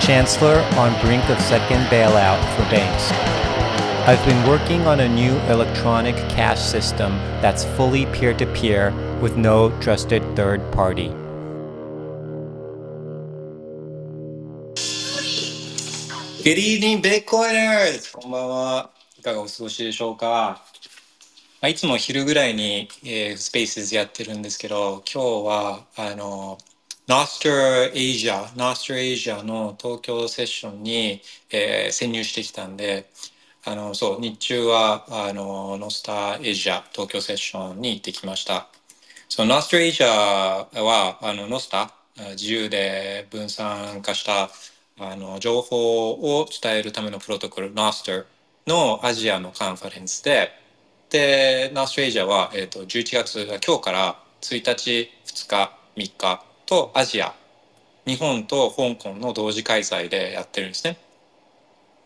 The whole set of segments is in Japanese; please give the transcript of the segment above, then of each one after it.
Chancellor on brink of second bailout for banks. I've been working on a new electronic cash system that's fully peer to peer with no trusted third party. Good evening, Bitcoiners! こんばんは。いかがお過ごしでしょうか、まあ、いつも昼ぐらいに、えー、スペースやってるんですけど、今日は、あの、 Nostr Asia、Nostr Asia の東京セッションに、えー、潜入してきたんで、あの、そう、日中は、あの、Nostr Asia 東京セッションに行ってきました。その Nostr Asia は、あの、Nostr 自由で分散化したあの情報を伝えるためのプロトコル Nostr のアジアのカンファレンスでで Nostr Asia は、えーと、11月今日から1日2日3日とアジア日本と香港の同時開催でやってるんですね。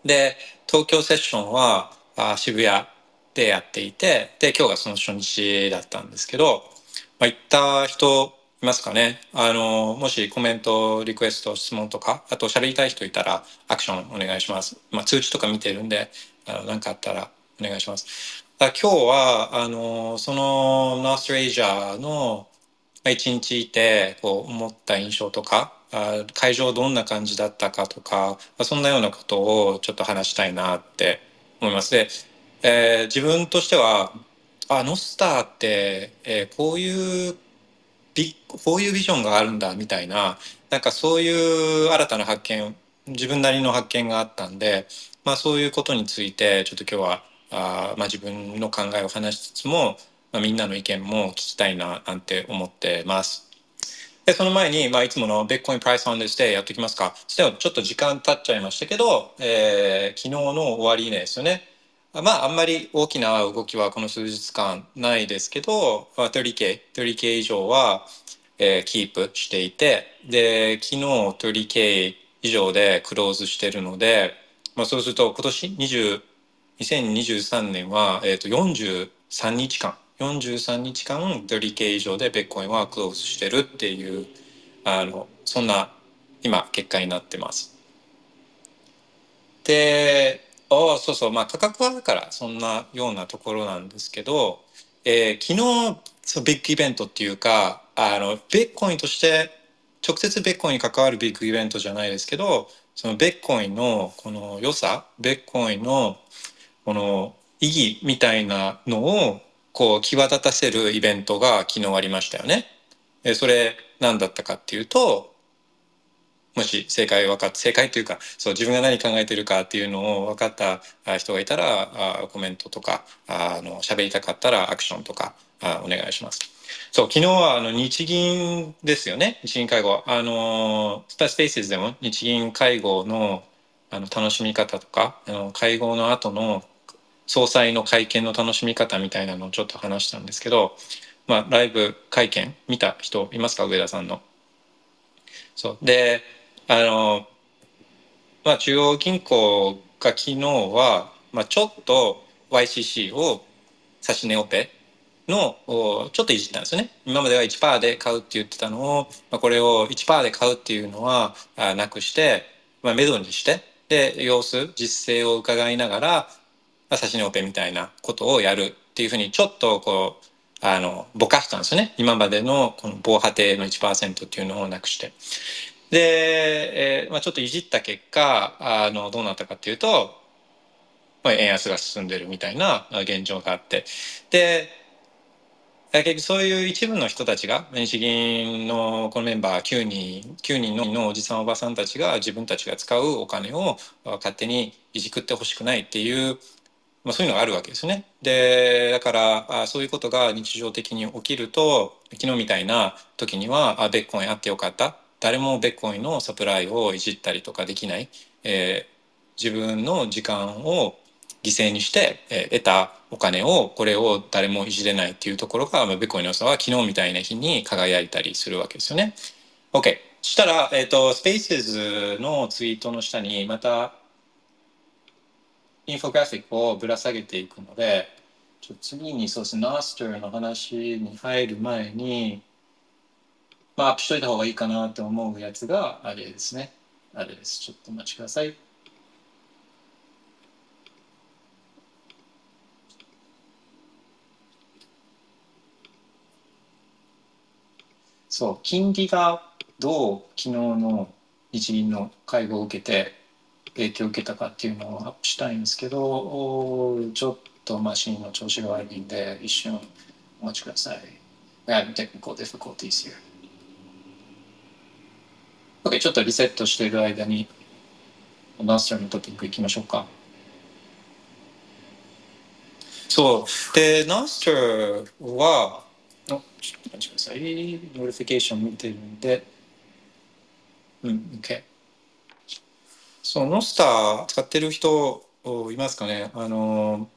で東京セッションはあ渋谷でやっていてで今日がその初日だったんですけど、まあ、行った人いますかねあの、もしコメント、リクエスト、質問とか、あと喋りたい人いたらアクションお願いします。まあ、通知とか見てるんで、あの、なんかあったらお願いします。今日は、あの、その、ノーストレイジャーの一日いて、こう、思った印象とか、会場どんな感じだったかとか、そんなようなことをちょっと話したいなって思います。で、えー、自分としては、あ、ノスターって、えー、こういうこういうビジョンがあるんだみたいななんかそういう新たな発見自分なりの発見があったんで、まあ、そういうことについてちょっと今日はあ、まあ、自分の考えを話しつつも、まあ、みんなの意見も聞きたいななんて思ってます。でその前に、まあ、いつものベッコインプライスオンデスでやっておきますか。そしてちょっと時間経っちゃいましたけど、えー、昨日の終わりですよね。まああんまり大きな動きはこの数日間ないですけど 30K、30K 以上は、えー、キープしていてで昨日 30K 以上でクローズしてるので、まあ、そうすると今年20 2023年は、えー、と43日間43日間 30K 以上でベッコインはクローズしてるっていうあのそんな今結果になってます。でああそうそうまあ価格はだからそんなようなところなんですけど、えー、昨日そうビッグイベントっていうかあのビッコインとして直接ビッコインに関わるビッグイベントじゃないですけどそのビッコインのこの良さビッコインのこの意義みたいなのをこう際立たせるイベントが昨日ありましたよね。えそれ何だったかっていうともし正解分かっ正解というかそう自分が何考えてるかっていうのを分かった人がいたらあコメントとかあの喋りたかったらアクションとかあお願いします。そう昨日はあの日銀ですよね日銀会合あのスタースペースでも日銀会合のあの楽しみ方とかあの会合の後の総裁の会見の楽しみ方みたいなのをちょっと話したんですけど、まあ、ライブ会見見た人いますか？上田さんの。そうであの、まあ、中央銀行が昨日は、まあ、ちょっと YCC を指し値オペのちょっといじったんですよね。今までは1%で買うって言ってたのを、まあ、これを1%で買うっていうのはなくして、まあ、メドにしてで様子実勢を伺いながら、まあ、指し値オペみたいなことをやるっていうふうにちょっとこうあのぼかしたんですよね今までのこの防波堤の1%っていうのをなくして。で、えーまあ、ちょっといじった結果あのどうなったかっていうと、まあ、円安が進んでるみたいな現状があってで結局そういう一部の人たちが日銀のこのメンバー9人9人のおじさんおばさんたちが自分たちが使うお金を勝手にいじくってほしくないっていう、まあ、そういうのがあるわけですね。でだからあそういうことが日常的に起きると昨日みたいな時にはあベッコンあってよかった誰もベッコインのサプライをいじったりとかできない、えー、自分の時間を犠牲にして、えー、得たお金をこれを誰もいじれないっていうところが、まあ、ベコイの良さは昨日みたいな日に輝いたりするわけですよね。OK。そしたら、え、ー、と、スペースのツイートの下にまたインフォグラフィックをぶら下げていくので、ちょ次にそうですね、ナスターの話に入る前に、まあ、アップしといた方がいいかなって思うやつがあれですね。あれです。ちょっとお待ちください。そう、金利がどう昨日の日銀の会合を受けて影響を受けたかっていうのをアップしたいんですけど、ちょっとマシンの調子が悪いんで、一瞬お待ちください。We have technical difficulties here. OK、ちょっとリセットしている間に、マスターのトピックいきましょうか。そう。で、ナスターは、ちょっと待ってください。 notification 見てるんで。うん、OK。そう、 Nostr 使ってる人いますかね？あの、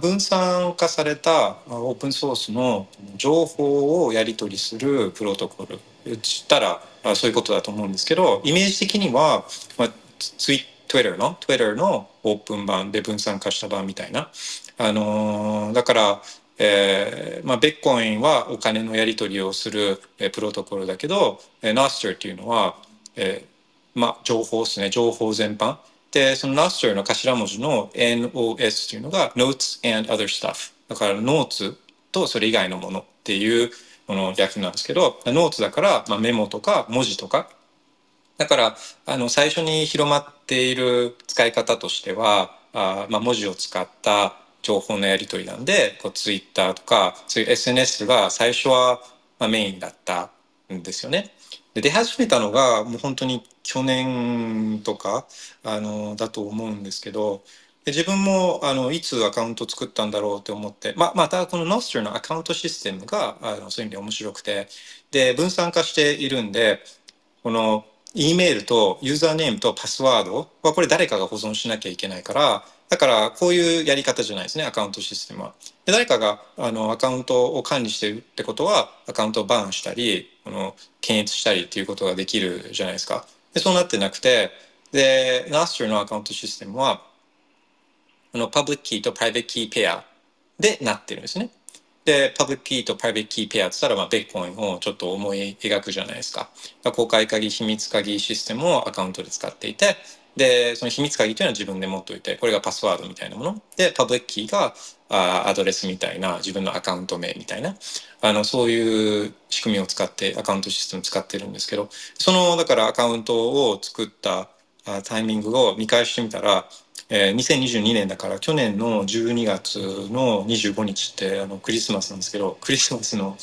分散化されたオープンソースの情報をやり取りするプロトコル。言ったらそういうことだと思うんですけど、イメージ的には、まあ、ツイ Twitter の？Twitter のオープン版で分散化した版みたいな。あのだからえーまあ、ベッコインはお金のやり取りをする、えー、プロトコルだけど、えー、ナスターっていうのは、えーまあ、情報ですね。情報全般。でそのナスターの頭文字の NOS っていうのが Notes and Other Stuff だからノーツとそれ以外のものっていうもの略なんですけどノーツだから、まあ、メモとか文字とか。だからあの最初に広まっている使い方としてはあ、まあ、文字を使った情報のやり取りなんでこうツイッターとかそういう SNS が最初はまあメインだったんですよね。で出始めたのがもう本当に去年とかあのだと思うんですけどで自分もあのいつアカウント作ったんだろうって思って、ままたこの Nostr のアカウントシステムがあのそういう意味で面白くてで分散化しているんでこの E メールとユーザーネームとパスワードはこれ誰かが保存しなきゃいけないからだからこういうやり方じゃないですねアカウントシステムは。で誰かがあのアカウントを管理してるってことはアカウントを ban したりこの検閲したりっていうことができるじゃないですか。でそうなってなくてで Nostr のアカウントシステムはあの public key と private key pair でなってるんですね。で、 public key と private key pair って言ったら、まあ、ビットコインをちょっと思い描くじゃないですか。公開鍵、秘密鍵システムをアカウントで使っていて、で、その秘密鍵というのは自分で持っておいて、これがパスワードみたいなもの。で、 public key があアドレスみたいな、自分のアカウント名みたいな、あの、そういう仕組みを使って、アカウントシステム使ってるんですけど、その、だからアカウントを作ったタイミングを見返してみたら、えー、2022年だから去年の12月の25日ってあのクリスマスなんですけどクリスマスの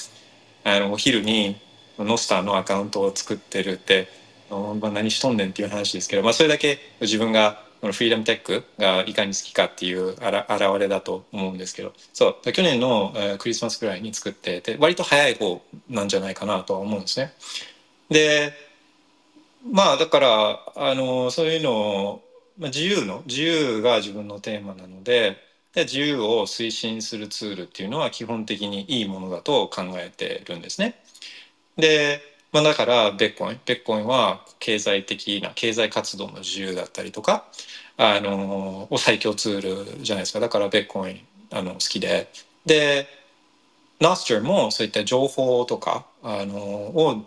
あのお昼にノスターのアカウントを作ってるってまあ、何しとんねんっていう話ですけど、まあ、それだけ自分がこのフリーダムテックがいかに好きかっていうあら現れだと思うんですけどそう去年の、クリスマスぐらいに作ってで割と早い方なんじゃないかなとは思うんですね。でまあだからあのそういうのを、まあ、自由の自由が自分のテーマなのでで自由を推進するツールっていうのは基本的にいいものだと考えてるんですね。でまあ、だからベッコインベッコインは経済的な経済活動の自由だったりとかあの最強ツールじゃないですか。だからベッコインあの好きで。で Nostr もそういった情報とかあのを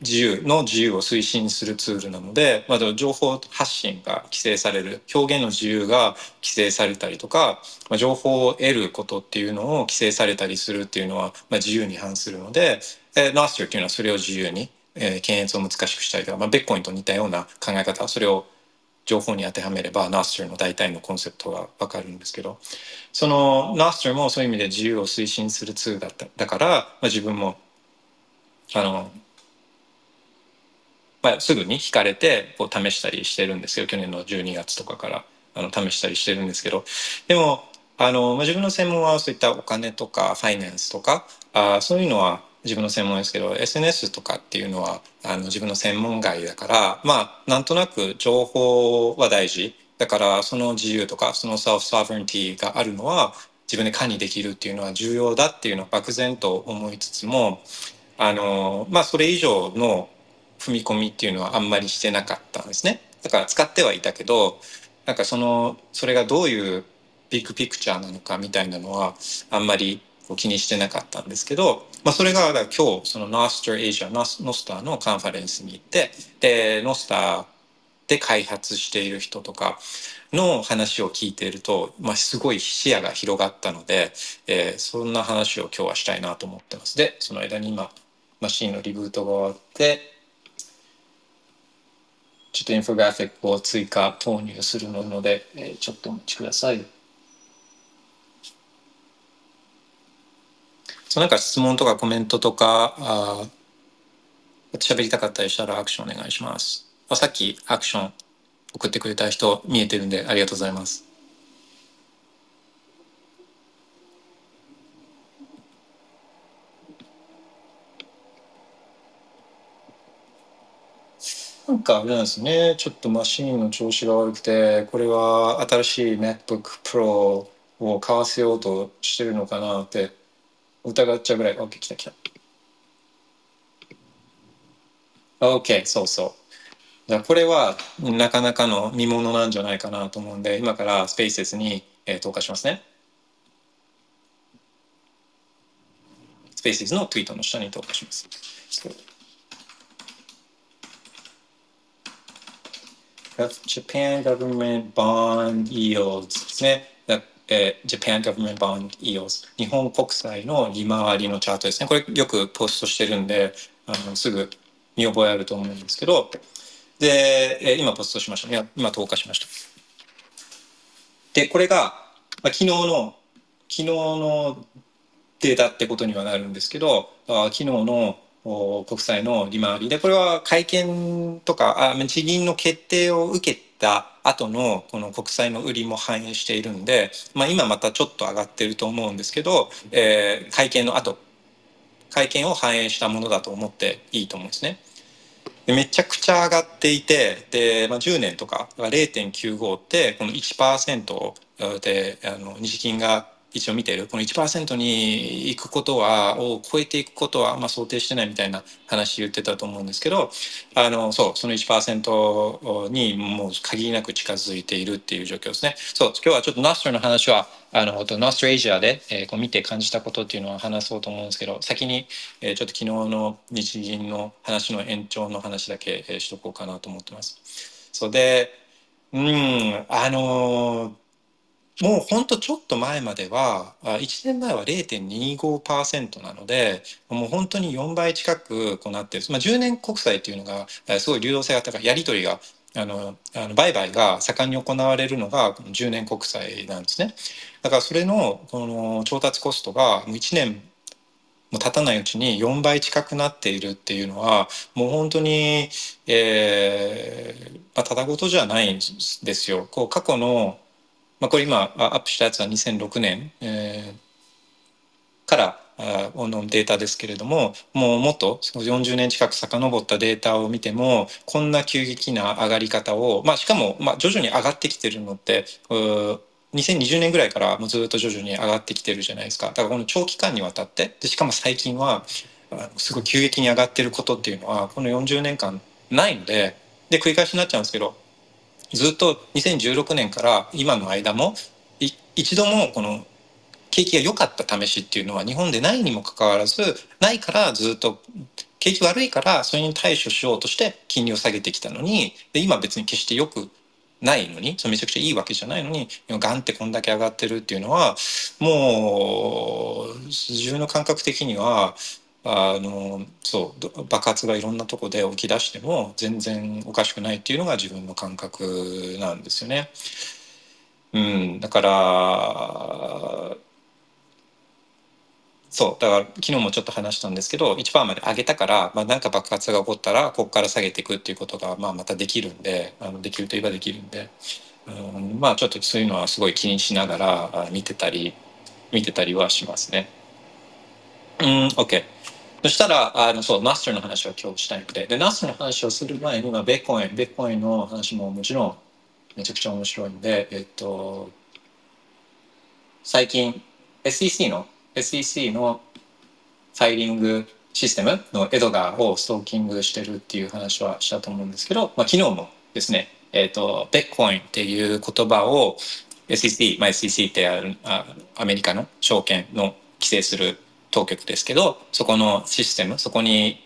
自由の自由を推進するツールなので、まあ、情報発信が規制される。表現の自由が規制されたりとか、まあ、情報を得ることっていうのを規制されたりするっていうのは、まあ、自由に反するのでえ Nostr っていうのはそれを自由に、えー、検閲を難しくしたりとか、まあ、ビットコインと似たような考え方それを情報に当てはめればナースティの大体のコンセプトが分かるんですけどそのナースティもそういう意味で自由を推進するツールだっただから、まあ、自分もあの、まあ、すぐに引かれてこう試したりしてるんですけど去年の12月とかからあの試したりしてるんですけどでもあの、まあ、自分の専門はそういったお金とかファイナンスとかあそういうのは自分の専門ですけど SNS とかっていうのはあの自分の専門外だからまあなんとなく情報は大事だからその自由とかそのセルフサーヴェンティがあるのは自分で管理できるっていうのは重要だっていうのを漠然と思いつつもあのまあそれ以上の踏み込みっていうのはあんまりしてなかったんですね。だから使ってはいたけどなんかそのそれがどういうビッグピクチャーなのかみたいなのはあんまり気にしてなかったんですけど、まあ、それが今日そのノスターエイジアノスターのカンファレンスに行ってでノスターで開発している人とかの話を聞いていると、まあ、すごい視野が広がったので、えー、そんな話を今日はしたいなと思ってます。でその間に今マシンのリブートが終わってちょっとインフォグラフィックを追加投入するので、えー、ちょっとお待ちください。そうなんか質問とかコメントとかあ喋りたかったりしたらアクションお願いします。あさっきアクション送ってくれた人見えてるんでありがとうございます。なんかあれなんですね、ちょっとマシンの調子が悪くて、これは新しい MacBook Pro を買わせようとしてるのかなって疑っちゃうぐらい OK 来た来た。OK そうそう。だこれはなかなかの見ものなんじゃないかなと思うんで今からスペースに、えー、投下しますね。スペースのツイートの下に投下します。Japan government bond yields ですね。えー、Japan Government Bond EOS 日本国債の利回りのチャートですね。これよくポストしてるんであのすぐ見覚えあると思うんですけど。で、えー、今ポストしましたね。今投下しました。でこれが、まあ、昨日の昨日のデータってことにはなるんですけどあ昨日の国債の利回り。でこれは会見とかあ日銀の決定を受けてた後のこの国債の売りも反映しているんで、まあ、今またちょっと上がってると思うんですけど、えー、会見の後会見を反映したものだと思っていいと思うんですね。でめちゃくちゃ上がっていてで、まあ、10年とか0.95ってこの1%であの日銀が一応見てるこの1%に行くことはを超えていくことはあんま想定してないみたいな話言ってたと思うんですけどあのそうその1%にもう限りなく近づいているっていう状況ですね。そう今日はちょっとナストの話はあのノストレイジアで、えー、こう見て感じたことっていうのは話そうと思うんですけど先に、えー、ちょっと昨日の日銀の話の延長の話だけ、えー、しとこうかなと思ってます。そうでうんあのもうほんとちょっと前までは1年前は0.25%なのでもう本当に4倍近くこうなってる、まあ、10年国債っていうのがすごい流動性が高いやり取りがあのあの売買が盛んに行われるのが10年国債なんですねだからそれのこの調達コストが1年も経たないうちに4倍近くなっているっていうのはもう本当に、えーまあ、ただごとじゃないんですよ。こう過去のまあ、これ今アップしたやつは2006年、えー、からのデータですけれどももうもっと40年近く遡ったデータを見てもこんな急激な上がり方を、まあ、しかも、まあ、徐々に上がってきてるのって2020年ぐらいからもうずっと徐々に上がってきてるじゃないですか。だからこの長期間にわたってでしかも最近はすごい急激に上がってることっていうのはこの40年間ないのでで繰り返しになっちゃうんですけどずっと2016年から今の間も一度もこの景気が良かった試しっていうのは日本でないにもかかわらずないからずっと景気悪いからそれに対処しようとして金利を下げてきたのにで今別に決してよくないのにそめちゃくちゃいいわけじゃないのにガンってこんだけ上がってるっていうのはもう自分の感覚的にはあのそう爆発がいろんなとこで起き出しても全然おかしくないっていうのが自分の感覚なんですよね。うん、だからそうだから昨日もちょっと話したんですけど1%まで上げたから、まあ、なんか爆発が起こったらここから下げていくっていうことが、まあ、またできるんであのできるといえばできるんで、うん、まあちょっとそういうのはすごい気にしながら見てたり見てたりはしますね。うん OK そしたら、あの、そう、ナスターの話を今日したいので、で、ナスターの話をする前に、まあ、ベッコイン、ベッコインの話ももちろん、めちゃくちゃ面白いんで、えっと、最近、SEC の、SEC のファイリングシステムのエドガーをストーキングしてるっていう話はしたと思うんですけど、まあ、昨日もですね、えっと、ベッコインっていう言葉を SEC、まあ、SEC ってああアメリカの証券の規制する当局ですけどそこのシステムそこに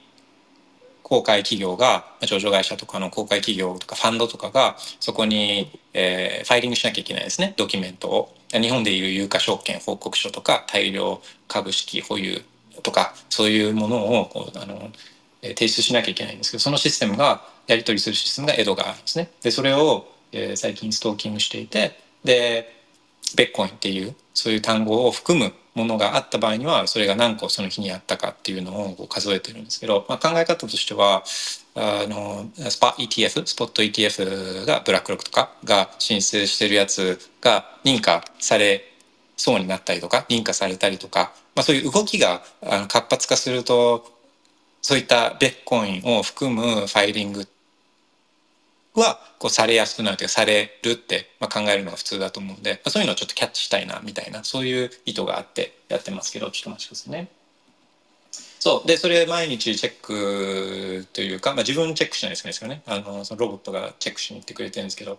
公開企業が上場会社とかの公開企業とかファンドとかがそこに、えー、ファイリングしなきゃいけないですね。ドキュメントを。日本でいう有価証券報告書とか大量株式保有とかそういうものをこうあの提出しなきゃいけないんですけどそのシステムがやり取りするシステムがエドガーですね。でそれを、えー、最近ストーキングしていてでベッコインっていうそういう単語を含むものがあった場合にはそれが何個その日にあったかっていうのを数えてるんですけど、まあ、考え方としてはあのスパ ETF スポット ETF がブラックロックとかが申請してるやつが認可されそうになったりとか認可されたりとか、まあ、そういう動きが活発化するとそういったベッコインを含むファイリングっはこうされやすくなるというかされるって、まあ、考えるのが普通だと思うんで、まあ、そういうのをちょっとキャッチしたいなみたいなそういう意図があってやってますけどちょっとお待ちくださいね。そうでそれ毎日チェックというか、まあ、自分チェックしないですけどねあのそのロボットがチェックしに行ってくれてるんですけど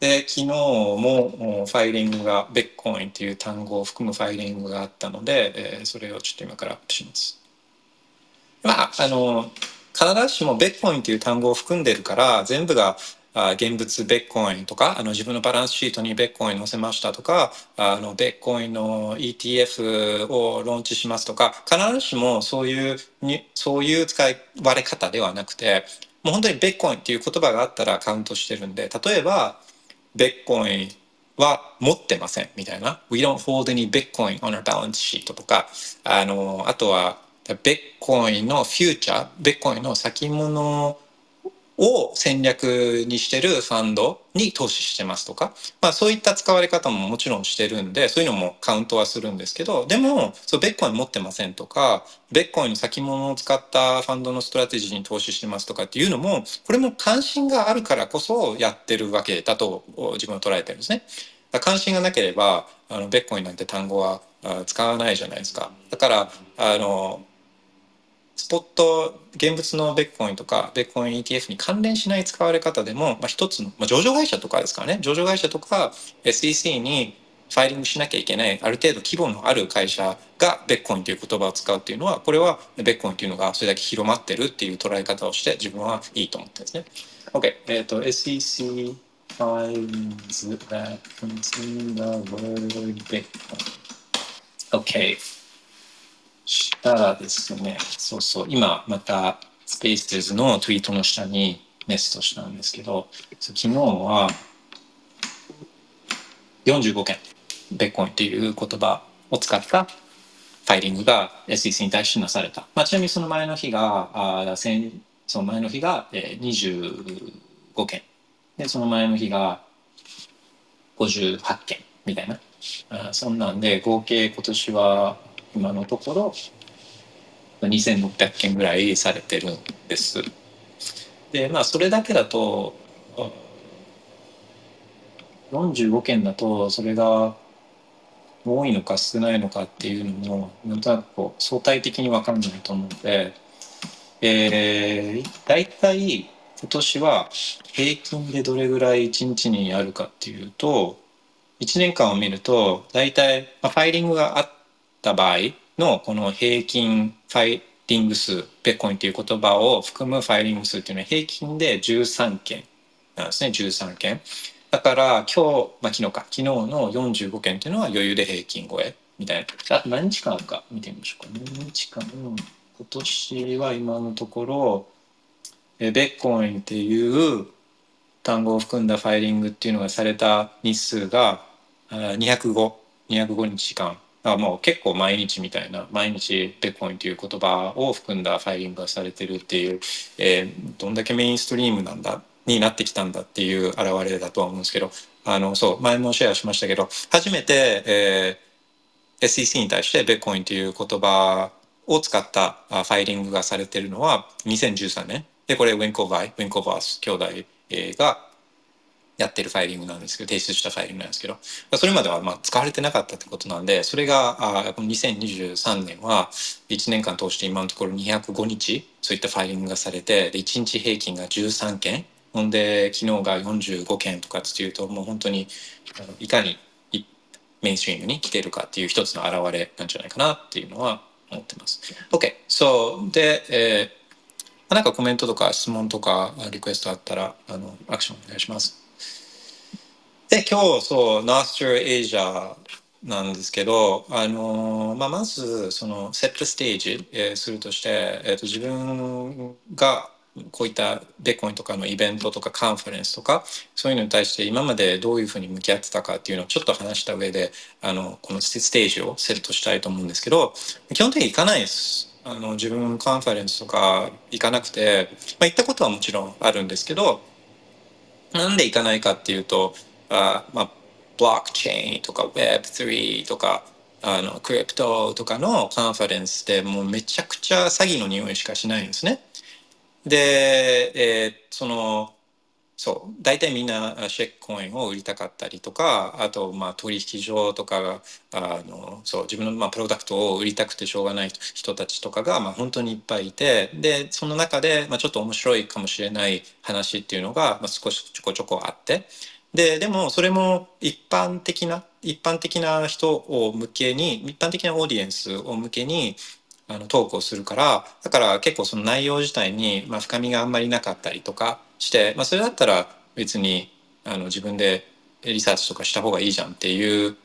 で昨日もファイリングがベッコインっていう単語を含むファイリングがあったので、えー、それをちょっと今からアップします。まああの必ずしもベッコインという単語を含んでるから全部が現物ベッコインとかあの自分のバランスシートにベッコイン載せましたとかあのベッコインの ETF をローンチしますとか必ずしもそういうにそういう使われ方ではなくてもう本当にベッコインっていう言葉があったらカウントしてるんで例えばベッコインは持ってませんみたいな。We don't hold any Bitcoin on our balance sheet とかあのあとはベッコインのフューチャーベッコインの先物を戦略にしてるファンドに投資してますとか、まあ、そういった使われ方ももちろんしてるんでそういうのもカウントはするんですけどでもそうベッコイン持ってませんとかベッコインの先物を使ったファンドのストラテジーに投資してますとかっていうのもこれも関心があるからこそやってるわけだと自分は捉えてるんですね。関心がなければあのベッコインなんて単語は使わないじゃないですか。だからあのスポット現物のベッコインとかベッコイン ETF に関連しない使われ方でも、まあ、一つの、まあ、上場会社とかですからね上場会社とか SEC にファイリングしなきゃいけないある程度規模のある会社がベッコインという言葉を使うっていうのはこれはベッコインというのがそれだけ広まってるっていう捉え方をして自分はいいと思ってるんですね。OK、えっ、ー、と SEC finds that contain the word Bitcoin. OK。したらですね、そうそう、今またスペースズのツイートの下にネストしたんですけど、昨日は45件、ベッコインっていう言葉を使ったファイリングが SEC に対してなされた。まあ、ちなみにその前の日が、あ先その前の日が、えー、25件。で、その前の日が58件みたいな。あそんなんで、合計今年は今のところ2600件ぐらいされてるんです。でまあそれだけだと45件だとそれが多いのか少ないのかっていうのもなんとなくこう相対的に分かんないと思うので、えー、大体今年は平均でどれぐらい1日にあるかっていうと1年間を見ると大体、まあ、ファイリングがあってた場合のこの平均ファイリング数ペコインという言葉を含むファイリング数っていうのは平均で13件なんですね。13件。だから今日、まあ、昨日か。昨日の45件っていうのは余裕で平均超えみたいな。あ何日間あるか見てみましょうか。何日間今年は今のところえベッコインっていう単語を含んだファイリングっていうのがされた日数が205 205日間。あもう結構毎日みたいな毎日ベッコインという言葉を含んだファイリングがされてるっていう、えー、どんだけメインストリームなんだになってきたんだっていう表れだとは思うんですけどあのそう前もシェアしましたけど初めて、えー、SEC に対してベッコインという言葉を使ったファイリングがされているのは2013年。でこれウィンコーバイウィンコーバース兄弟がやってるファイリングなんですけど提出したファイリングなんですけどそれまではまあ使われてなかったってことなんでそれがあこの2023年は1年間通して今のところ205日そういったファイリングがされてで1日平均が13件ほんで昨日が45件とかっていうともう本当にいかにメインストリームに来てるかっていう一つの表れなんじゃないかなっていうのは思ってます。OK。そう。で、えー、なんかコメントとか質問とかリクエストあったら、あの、アクションお願いします。で、今日、そう、ナースチュエイジャーなんですけど、あのまあ、まず、その、セットステージ、えー、するとして、えっ、ー、と、自分が、こういったベコインとかのイベントとかカンファレンスとかそういうのに対して今までどういうふうに向き合ってたかっていうのをちょっと話した上であのこのステージをセットしたいと思うんですけど基本的に行かないです。あの自分カンファレンスとか行かなくて、まあ、行ったことはもちろんあるんですけどなんで行かないかっていうとあ、まあ、ブロックチェーンとか Web3 とかあのクリプトとかのカンファレンスでもうめちゃくちゃ詐欺の匂いしかしないんですね。で、えー、そのそう大体みんなシェックコインを売りたかったりとかあとまあ取引所とかあのそう自分のまあプロダクトを売りたくてしょうがない人たちとかがまあ本当にいっぱいいてでその中でまあちょっと面白いかもしれない話っていうのがまあ少しちょこちょこあってででもそれも一般的な一般的な人を向けに一般的なオーディエンスを向けにあのトークをするからだから結構その内容自体に、まあ、深みがあんまりなかったりとかして、まあ、それだったら別にあの自分でリサーチとかした方がいいじゃんっていう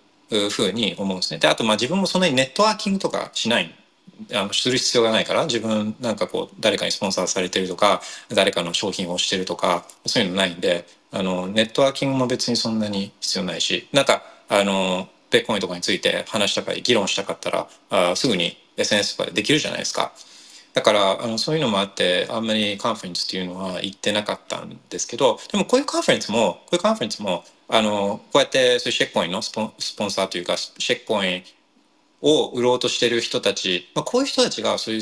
ふうに思うんですね。であとまあ自分もそんなにネットワーキングとかしないあのする必要がないから自分なんかこう誰かにスポンサーされてるとか誰かの商品をしてるとかそういうのないんであのネットワーキングも別にそんなに必要ないしなんかあのベッコインとかについて話したか議論したかったらあすぐに SNS とかでできるじゃないですか。だからあのそういうのもあってあんまりカンファレンスっていうのは行ってなかったんですけどでもこういうカンファレンスもこういうカンファレンスもあのこうやってそういうシェックコインのスポンスポンサーというかシェックコインを売ろうとしてる人たち、まあ、こういう人たちがそういう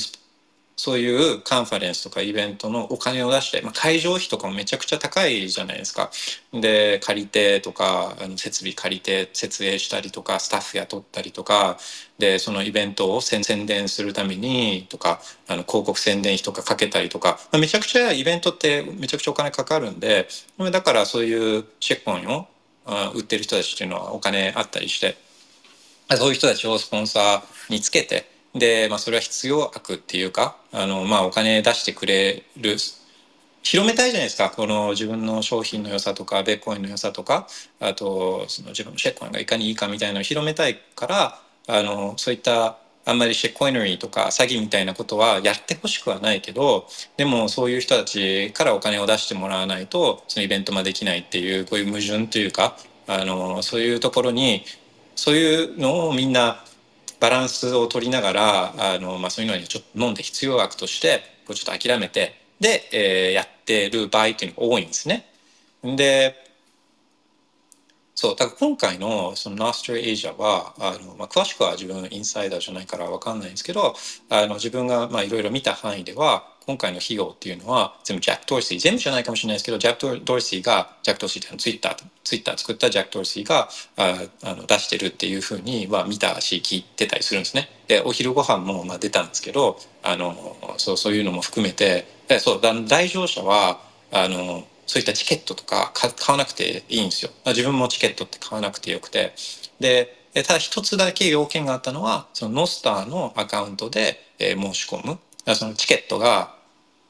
そういうカンファレンスとかイベントのお金を出して、まあ、会場費とかもめちゃくちゃ高いじゃないですか。で借りてとかあの設備借りて設営したりとかスタッフ雇ったりとかでそのイベントを宣伝するためにとかあの広告宣伝費とかかけたりとか、まあ、めちゃくちゃイベントってめちゃくちゃお金かかるんでだからそういうチェックポインを売ってる人たちっていうのはお金あったりしてそういう人たちをスポンサーにつけてで、まあ、それは必要悪っていうかあの、まあ、お金出してくれる広めたいじゃないですか。この自分の商品の良さとかベッコインの良さとかあとその自分のシェッコインがいかにいいかみたいなのを広めたいからあのそういったあんまりシェッコイナリーとか詐欺みたいなことはやってほしくはないけどでもそういう人たちからお金を出してもらわないとそのイベントもできないっていうこういう矛盾というかあのそういうところにそういうのをみんなバランスを取りながらあの、まあ、そういうのにちょっと飲んで必要悪としてこうちょっと諦めてで、えー、やってる場合っていうのが多いんですね。でそうだから今回のそのナーストリエイジャはあの、まあ、詳しくは自分インサイダーじゃないから分かんないんですけどあの自分がいろいろ見た範囲では今回の費用っていうのは全部ジャック・ドーシー全部じゃないかもしれないですけどジャック・ドーシーがジャック・ドーシーってツイッターツイッター作ったジャック・ドーシーがああの出してるっていうふうには見たし聞いてたりするんですね。でお昼ご飯もまあ出たんですけどあのそうそういうのも含めてそうだ来場者はあのそういったチケットとか買わなくていいんですよ。自分もチケットって買わなくてよくて。でただ一つだけ要件があったのはそのノスターのアカウントで申し込むそのチケットが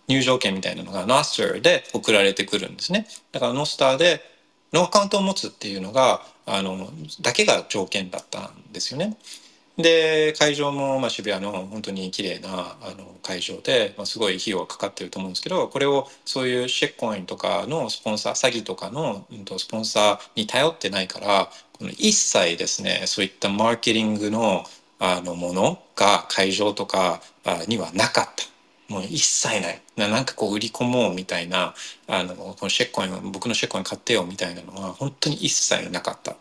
入場券みたいなのがノスターで送られてくるんですね。だからノスターでのアカウントを持つっていうのがあのだけが条件だったんですよね。で会場もまあ渋谷の本当に綺麗なあの会場で、まあ、すごい費用がかかってると思うんですけどこれをそういうシェッコインとかのスポンサー詐欺とかの、うん、とスポンサーに頼ってないからこの一切ですねそういったマーケティングのあのものが会場とかにはなかった。もう一切ない。ななんかこう売り込もうみたいなあのこのシェッコイン僕のシェッコイン買ってよみたいなのは本当に一切なかった。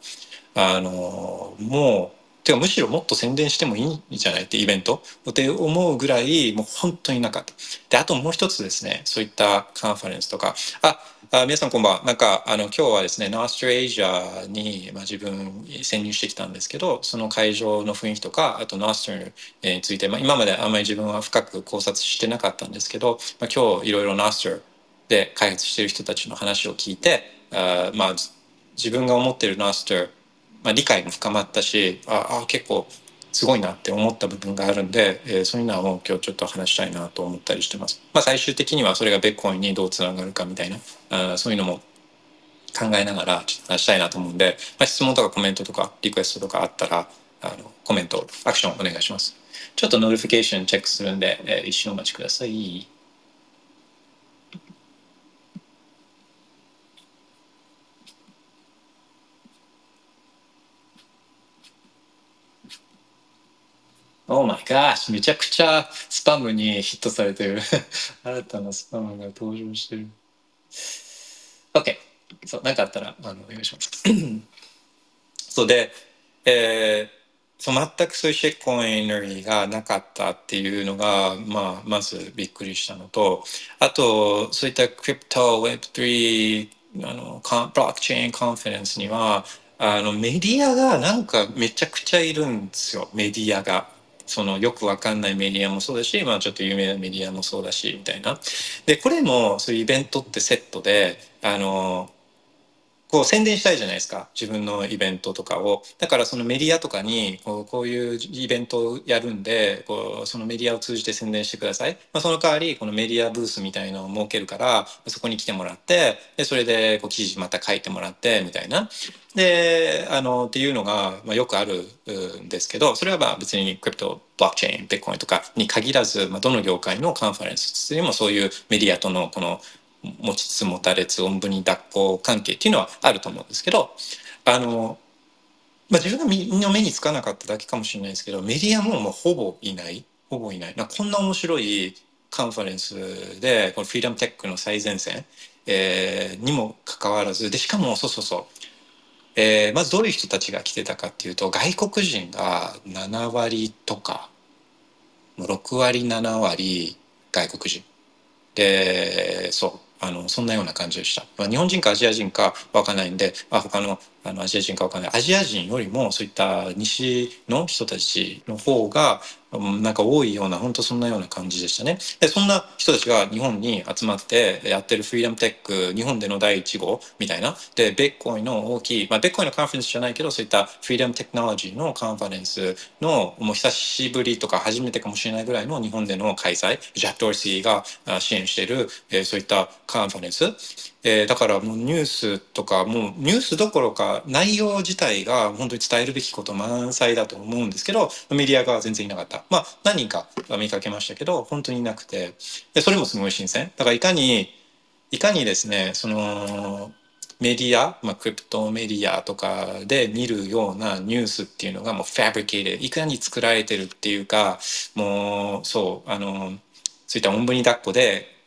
あのもうてかむしろもっと宣伝してもいいんじゃない？ってイベント？って思うぐらいもう本当になかった。であともう一つですね。そういったカンファレンスとか。ああ皆さんこんばんは。なんかあの今日はですねノーストレージャーに、まあ、自分潜入してきたんですけどその会場の雰囲気とかあとノーストについて、まあ、今まであんまり自分は深く考察してなかったんですけど、まあ、今日いろいろノーストで開発してる人たちの話を聞いてあまあ自分が思ってる Nostr まあ、理解も深まったしああ結構すごいなって思った部分があるんで、えー、そういうのを今日ちょっと話したいなと思ったりしてます。まあ、最終的にはそれがビットコインにどうつながるかみたいなあそういうのも考えながらちょっと話したいなと思うんで、まあ、質問とかコメントとかリクエストとかあったらあのコメントアクションお願いします。ちょっと notification チェックするんで、えー、一瞬お待ちください。Oh my gosh! めちゃくちゃスパムにヒットされてる 新たなスパムが登場してる。OK! そう、何かあったらあのお願いします。そうで、えー、そう全くそういうシェッコイナリーがなかったっていうのが、まあ、まずびっくりしたのと、あと、そういったクリプト、Web3、あの、ブロックチェーンカンファレンスには、あのメディアがなんかめちゃくちゃいるんですよ、メディアが。そのよくわかんないメディアもそうだし、まあ、ちょっと有名なメディアもそうだしみたいな。でこれもそういうイベントってセットであのこう宣伝したいじゃないですか。自分のイベントとかを。だからそのメディアとかにこうこういうイベントをやるんでこうそのメディアを通じて宣伝してください、まあ、その代わりこのメディアブースみたいのを設けるからそこに来てもらってでそれでこう記事また書いてもらってみたいな。であのっていうのが、まあ、よくあるんですけどそれはまあ別にクリプトブロックチェーンビットコインとかに限らず、まあ、どの業界のカンファレンスにもそういうメディアとのこの持ちつ持たれつおんぶに抱っこ関係っていうのはあると思うんですけどあの、まあ、自分がみんな目につかなかっただけかもしれないですけどメディアももうほぼいない。ほぼいない。なこんな面白いカンファレンスでこのフリーダムテックの最前線、えー、にもかかわらずでしかもそうそうそう、えー、まずどういう人たちが来てたかっていうと外国人が7割とか6割7割外国人。でそう。あのそんなような感じでした、まあ、日本人かアジア人か分かんないんで、まあ、他のあのアジア人か分かんない。アジア人よりもそういった西の人たちの方がなんか多いような本当そんなような感じでしたね。でそんな人たちが日本に集まってやってるフリーダムテック日本での第1号みたいな。でベッコイの大きい、まあ、ベッコイのカンファレンスじゃないけどそういったフリーダムテクノロジーのカンファレンスのもう久しぶりとか初めてかもしれないぐらいの日本での開催。ジャック・ドーシーが支援してる、そういったカンファレンスえー、だからもうニュースとかもうニュースどころか内容自体が本当に伝えるべきこと満載だと思うんですけどメディアが全然いなかった。まあ何人か見かけましたけど本当にいなくて。でそれもすごい新鮮。だからいかにいかにですねそのメディア、まあ、クリプトメディアとかで見るようなニュースっていうのがもうファブリケートいかに作られてるっていうかもうそうあのそういったおんぶに抱っこで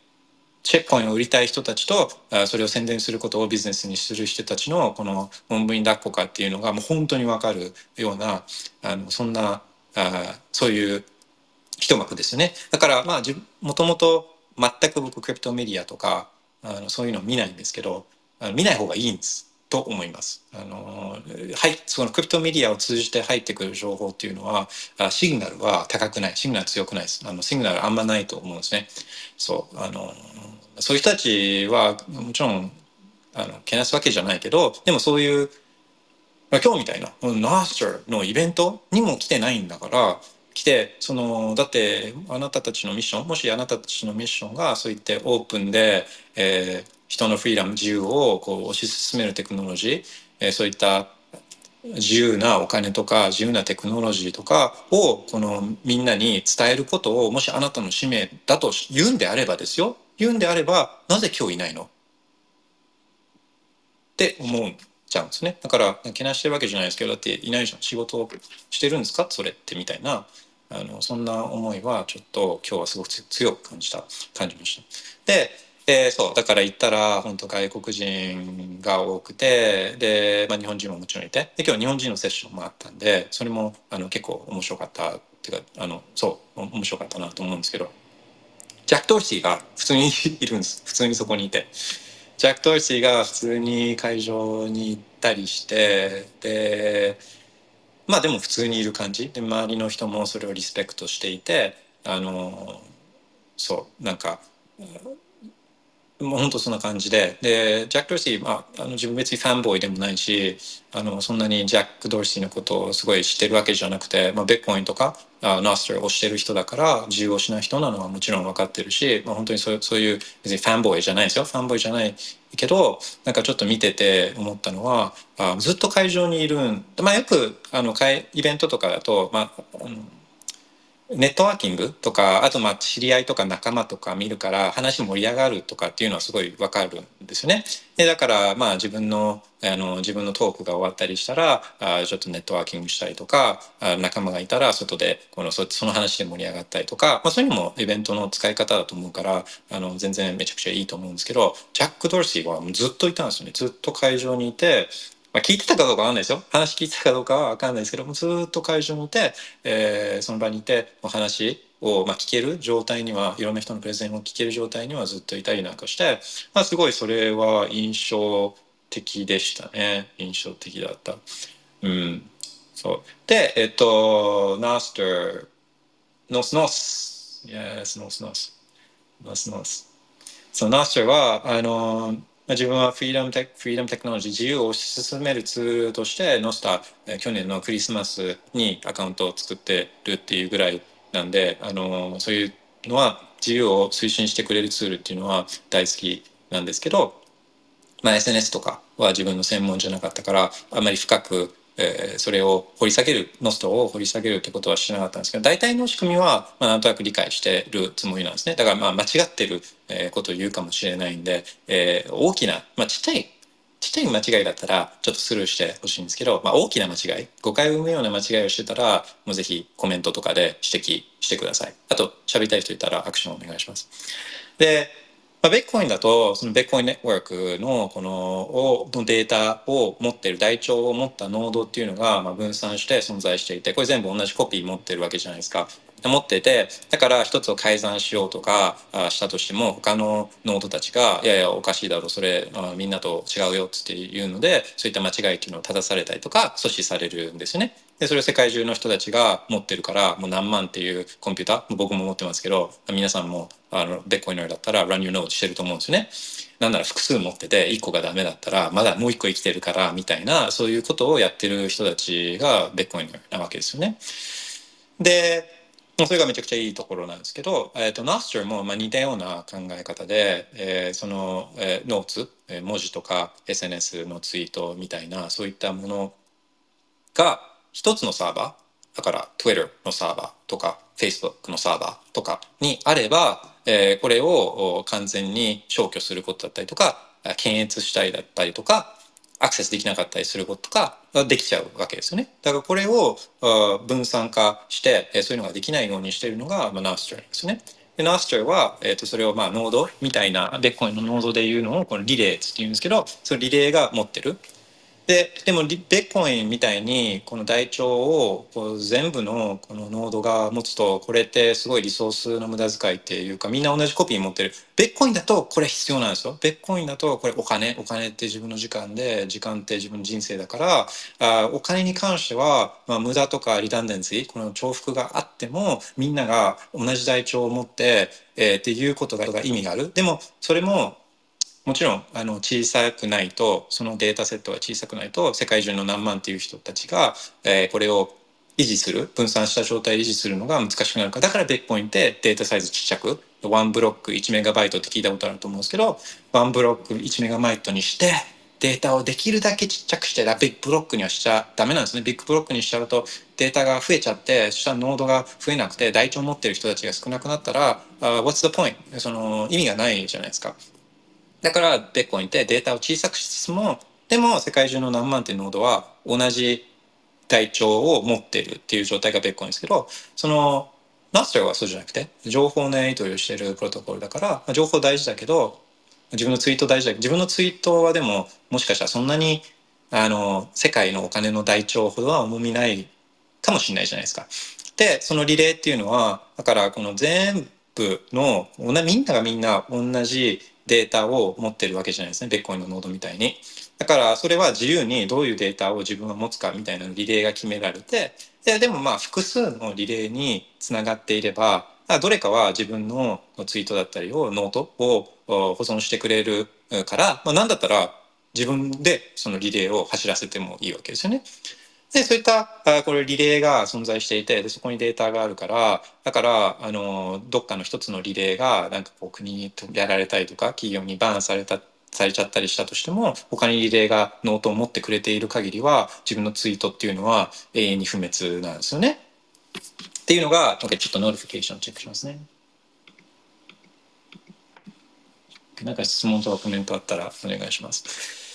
チェックコインを売りたい人たちとそれを宣伝することをビジネスにする人たちのこのおんぶに抱っこかっていうのがもう本当に分かるようなあのそんなあそういう一幕ですよね。だからまあもともと全く僕クリプトメディアとかあのそういうの見ないんですけどあの見ない方がいいんですと思います。あのはいそのクリプトメディアを通じて入ってくる情報っていうのはシグナルは高くないシグナル強くないですあのシグナルあんまないと思うんですね。そうあのそういう人たちはもちろんあのけなすわけじゃないけどでもそういう今日みたいなナースターのイベントにも来てないんだから来てそのだってあなたたちのミッションもしあなたたちのミッションがそういってオープンで、えー、人のフリーダム自由をこう推し進めるテクノロジー、えー、そういった自由なお金とか自由なテクノロジーとかをこのみんなに伝えることをもしあなたの使命だと言うんであればですよ言うんであればなぜ今日いないの？って思うちゃうんですね。だからけなしてるわけじゃないですけどだっていないじゃん。仕事してるんですか？それってみたいなあのそんな思いはちょっと今日はすごく強く感じた感じました。ででそうだから行ったら本当外国人が多くてで、まあ、日本人ももちろんいてで今日日本人のセッションもあったんでそれもあの結構面白かったっていうかあのそう面白かったなと思うんですけどジャック・ドーシーが普通にいるんです。普通にそこにいて。ジャック・ドーシーが普通に会場に行ったりしてでまあでも普通にいる感じ。で周りの人もそれをリスペクトしていてあのそうなんかもう本当そんな感じで。でジャック・ドーシー、まあ、あの自分別にファンボーイでもないしあのそんなにジャック・ドーシーのことをすごい知ってるわけじゃなくて、まあ、ベッコインとかあナスターをしてる人だから自由をしない人なのはもちろん分かってるし、まあ、本当にそうそういう別にファンボーイじゃないですよ。ファンボーイじゃないけどなんかちょっと見てて思ったのはあずっと会場にいるん、まあ、よくあのイベントとかだと、まあ、あのネットワーキングとかあとまあ知り合いとか仲間とか見るから話盛り上がるとかっていうのはすごいわかるんですよね。でだからまあ自分のあの自分のトークが終わったりしたらあちょっとネットワーキングしたりとかあ仲間がいたら外でこのそその話で盛り上がったりとか、まあ、そういうのもイベントの使い方だと思うからあの全然めちゃくちゃいいと思うんですけどジャック・ドルシーはずっといたんですよねずっと会場にいてまあ、聞いてたかどうかわかんないですよ話聞いてたかどうかはわかんないですけどもずっと会場にいて、えー、その場にいてお話を、まあ、聞ける状態にはいろんな人のプレゼンを聞ける状態にはずっといたりなんかして、まあ、すごいそれは印象的でしたね。印象的だった。うん、そう。でえっとナースターノスノス Yes ノスノスノスノスそうナースターはあの自分はフリーダムテフリーダムテクノロジー自由を推し進めるツールとしてノスタ去年のクリスマスにアカウントを作ってるっていうぐらいなんであのそういうのは自由を推進してくれるツールっていうのは大好きなんですけど、まあ、SNS とかは自分の専門じゃなかったからあまり深くえー、それを掘り下げるノストを掘り下げるってことはしなかったんですけど大体の仕組みは、まあ、なんとなく理解してるつもりなんですね。だからまあ間違ってることを言うかもしれないんで、えー、大きな、まあ、ちっちゃいちっちゃい間違いだったらちょっとスルーしてほしいんですけど、まあ、大きな間違い誤解を生むような間違いをしてたらもうぜひコメントとかで指摘してください。あと喋りたい人いたらアクションお願いします。でまあ、ベッコインだとそのベットコインネットワークのこのをのデータを持ってる台帳を持ったノードっていうのがまあ分散して存在していてこれ全部同じコピー持ってるわけじゃないですか。持っててだから一つを改ざんしようとかしたとしても他のノードたちが「いやいやおかしいだろそれみんなと違うよ」っていうのでそういった間違いっていうのを正されたりとか阻止されるんですね。でそれを世界中の人たちが持ってるからもう何万っていうコンピューター僕も持ってますけど皆さんもあのベッコイナーだったら Run Your Node してると思うんですよね。なんなら複数持ってて1個がダメだったらまだもう1個生きてるからみたいなそういうことをやってる人たちがベッコイナーなわけですよね。でそれがめちゃくちゃいいところなんですけど、えーと、ナスチャーもまあ似たような考え方で、えー、その、えー、ノーツ、えー、文字とか SNS のツイートみたいなそういったものが一つのサーバーだから Twitter のサーバーとか Facebook のサーバーとかにあれば、えー、これを完全に消去することだったりとか検閲したりだったりとかアクセスできなかったりすることができちゃうわけですよね。だからこれを分散化してそういうのができないようにしているのが、まあ、ナースチャーですね。でナースチャーは、えー、とそれをまあノードみたいなベッコインのノードでいうのをこのリレーっていうんですけどそのリレーが持ってるででもビットコインみたいにこの台帳をこう全部のこのノードが持つとこれってすごいリソースの無駄遣いっていうかみんな同じコピー持ってる。ビットコインだとこれ必要なんですよ。ビットコインだとこれお金お金って自分の時間で時間って自分の人生だからあお金に関しては、まあ、無駄とかリダンデンシーこの重複があってもみんなが同じ台帳を持って、えー、っていうことが意味がある。でもそれももちろんあの小さくないとそのデータセットが小さくないと世界中の何万っていう人たちが、えー、これを維持する分散した状態で維持するのが難しくなるか。らだからベッコインってデータサイズちっちゃくワンブロック1メガバイトって聞いたことあると思うんですけどワンブロック1メガバイトにしてデータをできるだけちっちゃくしてビッグブロックにはしちゃダメなんですね。ビッグブロックにしちゃうとデータが増えちゃってそしたらノードが増えなくて台帳を持ってる人たちが少なくなったら、uh, What's the point? その意味がないじゃないですか。だからビットコインってデータを小さくしつつもでも世界中の何万っていうノードは同じ台帳を持ってるっていう状態がビットコインですけどその Nostr はそうじゃなくて情報のやり取りをしているプロトコルだから情報大事だけど自分のツイート大事だけど自分のツイートはでももしかしたらそんなにあの世界のお金の台帳ほどは重みないかもしれないじゃないですか。でそのリレーっていうのはだからこの全部のみんながみんな同じデータを持ってるわけじゃないですねベッコインのノードみたいに。だからそれは自由にどういうデータを自分は持つかみたいなリレーが決められてででもまあ複数のリレーにつながっていればどれかは自分のツイートだったりをノートを保存してくれるから、まあ、何だったら自分でそのリレーを走らせてもいいわけですよね。でそういったあこれリレーが存在していてでそこにデータがあるからだからあのどっかの一つのリレーがなんかこう国にやられたりとか企業に BANされたされちゃったりしたとしても他にリレーがノートを持ってくれている限りは自分のツイートっていうのは永遠に不滅なんですよね。っていうのが、ちょっとノーティフィケーションチェックしますね。なんか質問とかコメントあったらお願いします。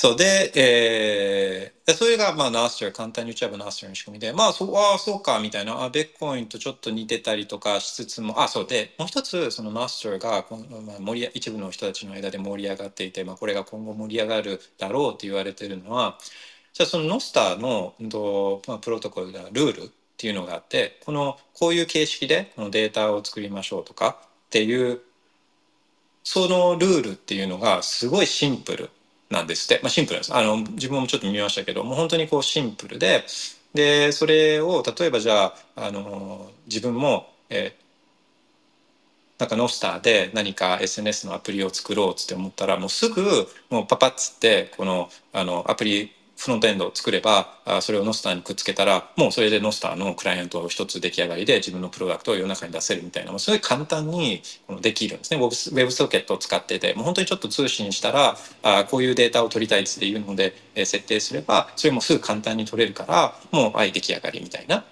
そうで、えー、それがまあ Nostr簡単に言っちゃえば Nostrの仕組みでまあそうあそうかみたいなあビットコインとちょっと似てたりとかしつつもあそうでもう一つその Nostrがこの、まあ、盛り一部の人たちの間で盛り上がっていて、まあ、これが今後盛り上がるだろうと言われてるのはじゃあそのノスターの、まあ、プロトコルがルールっていうのがあってこのこういう形式でこのデータを作りましょうとかっていうそのルールっていうのがすごいシンプル。なんですって、まあ、シンプルです。あの、自分もちょっと見ましたけど、もう本当にこうシンプルで、で、それを例えばじゃあ、あの、自分も、えー、なんかノスターで何か SNS のアプリを作ろうっつって思ったらもうすぐもうパパッつってこのあのアプリフロントエンドを作ればそれをノスターにくっつけたらもうそれでノスターのクライアントを一つ出来上がりで自分のプロダクトを世の中に出せるみたいなもうすごい簡単にできるんですね。ウェブソケットを使っててもう本当にちょっと通信したらあこういうデータを取りたいっていうので設定すればそれもすぐ簡単に取れるからもうはい出来上がりみたいな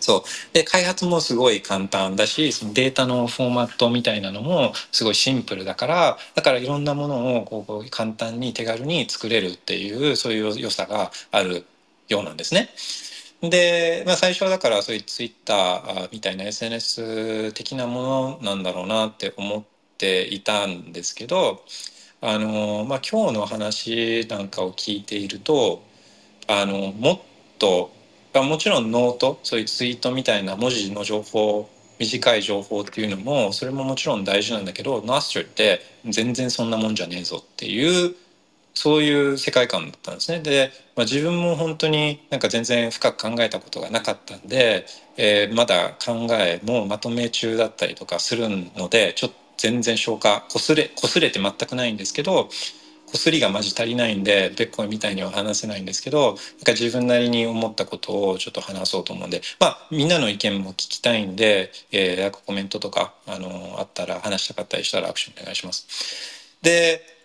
そうで開発もすごい簡単だしそのデータのフォーマットみたいなのもすごいシンプルだからだからいろんなものをこう簡単に手軽に作れるっていうそういう良さがあるようなんですね。で、まあ、最初はだからそういうツイッターみたいな SNS 的なものなんだろうなって思っていたんですけどあの、まあ、今日の話なんかを聞いているとあのもっともちろんノートそういうツイートみたいな文字の情報短い情報っていうのもそれももちろん大事なんだけど Nostrって全然そんなもんじゃねえぞっていうそういう世界観だったんですね。で、まあ、自分も本当になんか全然深く考えたことがなかったんで、えー、まだ考えもまとめ中だったりとかするのでちょっと全然消化こすれこすれて全くないんですけどこすりがまじ足りないんでベッコンみたいには話せないんですけどなんか自分なりに思ったことをちょっと話そうと思うんでまあみんなの意見も聞きたいんで、えー、コメントとかあのあったら話したかったりしたらアクションお願いします。で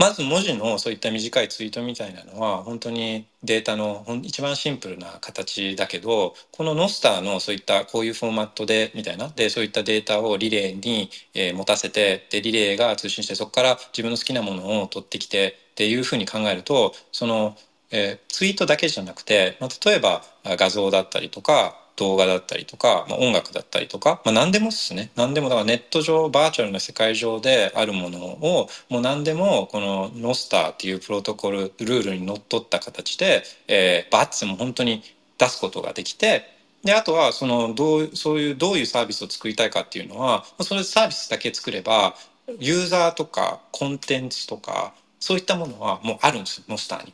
まず文字のそういった短いツイートみたいなのは本当にデータの一番シンプルな形だけどこのノスターのそういったこういうフォーマットでみたいな。でそういったデータをリレーに、え持たせてでリレーが通信してそこから自分の好きなものを取ってきてっていうふうに考えるとその、えツイートだけじゃなくて、まあ、例えば画像だったりとか動画だったりとか、まあ、音楽だったりとか、まあ、何でもっすね何でもだからネット上バーチャルな世界上であるものをもう何でもこのノスターっていうプロトコルルールにのっとった形で、えー、バッツも本当に出すことができてであとはそのどうそういうどういうサービスを作りたいかっていうのはそれサービスだけ作ればユーザーとかコンテンツとかそういったものはもうあるんですノスターに。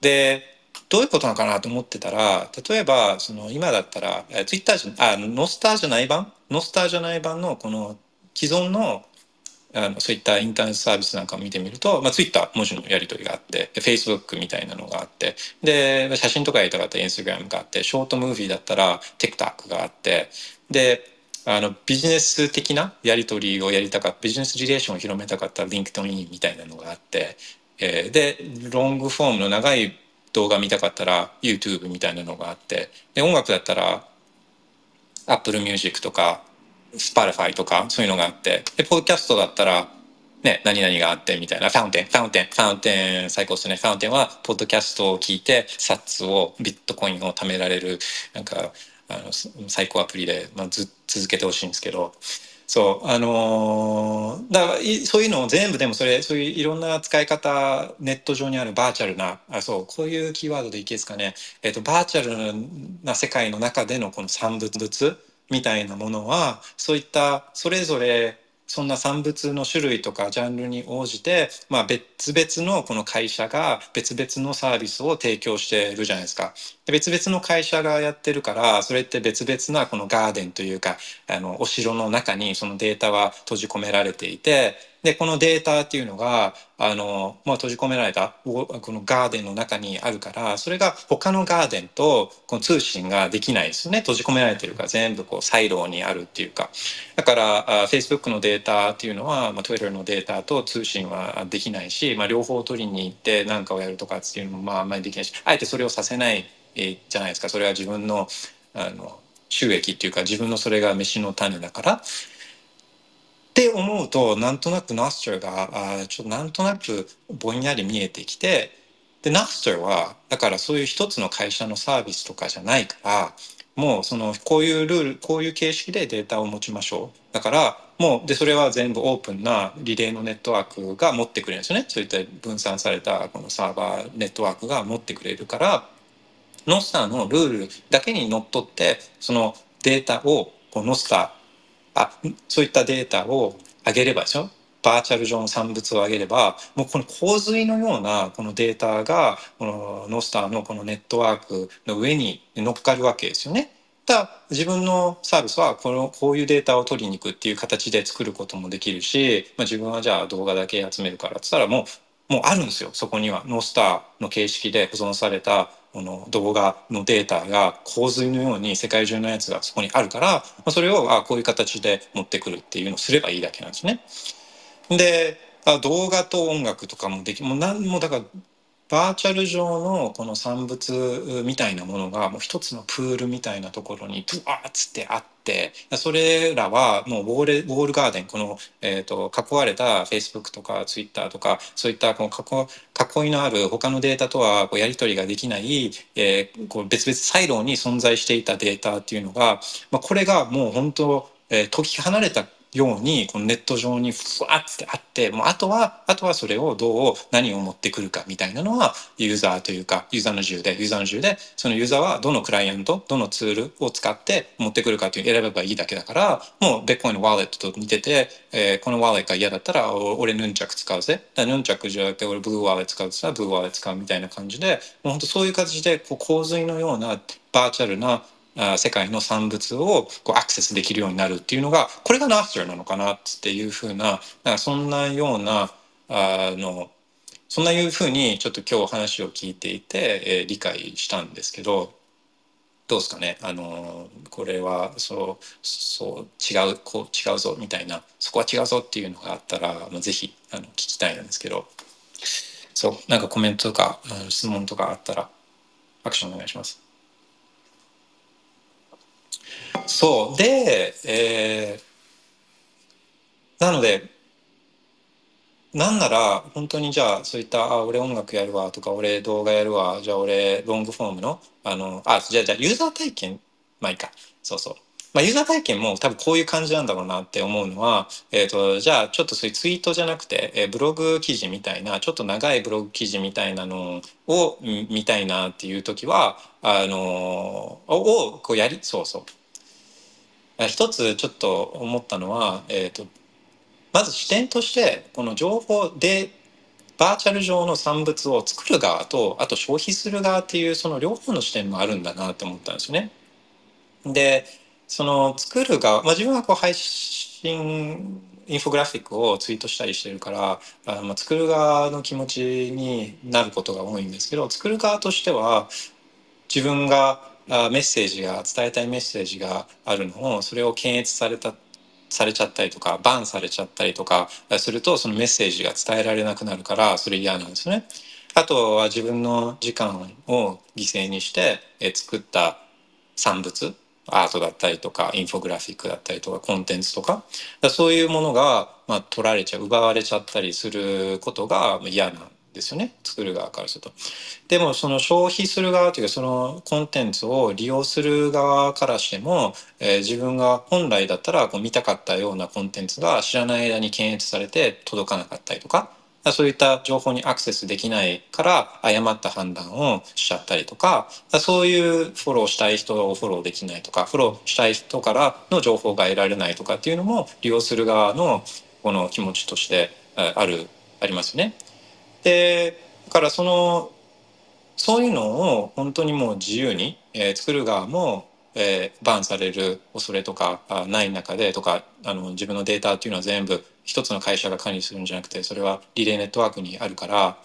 でどういうことなのかなと思ってたら例えばその今だったらツイッターじゃあノスターじゃない版？ノスターじゃない版のこの既存のあのそういったインターネットサービスなんかを見てみると、まあ、ツイッター文字のやり取りがあってフェイスブックみたいなのがあってで写真とかやりたかったらインスタグラムがあってショートムービーだったら TikTok があってであのビジネス的なやり取りをやりたかったビジネスリレーションを広めたかったら LinkedIn みたいなのがあって、えー、でロングフォームの長い動画見たかったら YouTube みたいなのがあってで音楽だったら Apple Music とか Spotify とかそういうのがあってでポッドキャストだったらね、何々があってみたいな。 Fountain、Fountain、Fountain、最高ですね。 Fountainは、ポッドキャストを聞いて、 sats を、ビットコインを貯められる、なんか、あの、最高アプリで、まあ、ず続けてほしいんですけど、そうあのーだからいそういうのを全部でもそれそういういろんな使い方ネット上にあるバーチャルなあそうこういうキーワードでいいですかね、えっとバーチャルな世界の中でのこの産物みたいなものはそういったそれぞれそんな産物の種類とかジャンルに応じて、まあ、別々のこの会社が別々のサービスを提供してるじゃないですか。別々の会社がやってるからそれって別々なこのガーデンというかあのお城の中にそのデータは閉じ込められていてでこのデータっていうのがあの、まあ、閉じ込められたこのガーデンの中にあるからそれが他のガーデンとこの通信ができないですよね。閉じ込められてるから全部こうサイロにあるっていうか。だからあ Facebook のデータっていうのは、まあ、Twitter のデータと通信はできないし、まあ、両方取りに行って何かをやるとかっていうのもまああんまりできないしあえてそれをさせない、じゃないですか。それは自分のあの収益っていうか自分のそれが飯の種だから。って思うとなんとなくナスターがあーちょっとなんとなくぼんやり見えてきてでナスターはだからそういう一つの会社のサービスとかじゃないからもうそのこういうルールこういう形式でデータを持ちましょう。だからもうでそれは全部オープンなリレーのネットワークが持ってくれるんですよね。そういった分散されたこのサーバーネットワークが持ってくれるから。ノスターのルールだけにのっとってそのデータをこうノスターあそういったデータを上げればでしょ？バーチャル上の産物を上げればもうこの洪水のようなこのデータがこのノスターのこのネットワークの上に乗っかるわけですよね。だ自分のサービスはこのこういうデータを取りに行くっていう形で作ることもできるし、まあ、自分はじゃあ動画だけ集めるからっつったらもうもうあるんですよそこにはノースターの形式で保存されたこの動画のデータが洪水のように世界中のやつがそこにあるから、まあ、それをあこういう形で持ってくるっていうのをすればいいだけなんですね。であ動画と音楽とかもできもう何もだからバーチャル上のこの産物みたいなものがもう一つのプールみたいなところにブワーッつってあってそれらはもうウォールウォールガーデンこの、えー、と囲われた Facebook とか Twitter とかそういったこの囲いのある他のデータとはこうやり取りができない、えーこう別々サイローに存在していたデータっていうのが、まあ、これがもう本当、えー解き放たれたようにこのネット上にふわってあってもうあとはあとはそれをどう何を持ってくるかみたいなのはユーザーというかユーザーの自由でユーザーの自由でそのユーザーはどのクライアントどのツールを使って持ってくるかという選べばいいだけだからもうビットコインのウォレットと似てて、えーこのウォレットが嫌だったら俺ヌンチャク使うぜ。だヌンチャクじゃなくて俺 BlueWallet使うって言ったら BlueWallet使うみたいな感じでもう本当そういう形でこう洪水のようなバーチャルな世界の産物をこうアクセスできるようになるっていうのがこれがナースターなのかなっていうふうななんかそんなようなあのそんないうふうにちょっと今日話を聞いていて、えー理解したんですけどどうですかね？あのこれはそうそう違うこう違うぞみたいなそこは違うぞっていうのがあったら、まあ、ぜひあの聞きたいんですけどそうなんかコメントとかあの質問とかあったらアクションお願いします。そうで、えーなのでなんなら本当にじゃあそういった「あ俺音楽やるわ」とか「俺動画やるわ」じゃあ俺ロングフォームのあのあじゃあじゃあユーザー体験まあいいかそうそう。まあ、ユーザー体験も多分こういう感じなんだろうなって思うのは、えー、とじゃあちょっとそういうツイートじゃなくて、えーブログ記事みたいなちょっと長いブログ記事みたいなのを見たいなっていう時はあのーをこうやりそうそう一つちょっと思ったのは、えー、とまず視点としてこの情報でバーチャル上の産物を作る側とあと消費する側っていうその両方の視点もあるんだなって思ったんですよね。でその作る側、まあ、自分はこう配信インフォグラフィックをツイートしたりしてるからあま作る側の気持ちになることが多いんですけど作る側としては自分がメッセージが伝えたいメッセージがあるのをそれを検閲されたされちゃったりとかバンされちゃったりとかするとそのメッセージが伝えられなくなるからそれ嫌なんですね。あとは自分の時間を犠牲にして作った産物アートだったりとかインフォグラフィックだったりとかコンテンツとかそういうものが、ま、取られちゃう奪われちゃったりすることが嫌なんですよね作る側からすると。でもその消費する側というかそのコンテンツを利用する側からしても、えー、自分が本来だったらこう見たかったようなコンテンツが知らない間に検閲されて届かなかったりとか。そういった情報にアクセスできないから誤った判断をしちゃったりとかそういうフォローしたい人をフォローできないとかフォローしたい人からの情報が得られないとかっていうのも利用する側のこの気持ちとしてあるありますね。でだからそのそういうのを本当にもう自由に、えー、作る側も、えー、バンされる恐れとかない中でとかあの自分のデータっていうのは全部一つの会社が管理するんじゃなくてそれはリレーネットワークにあるから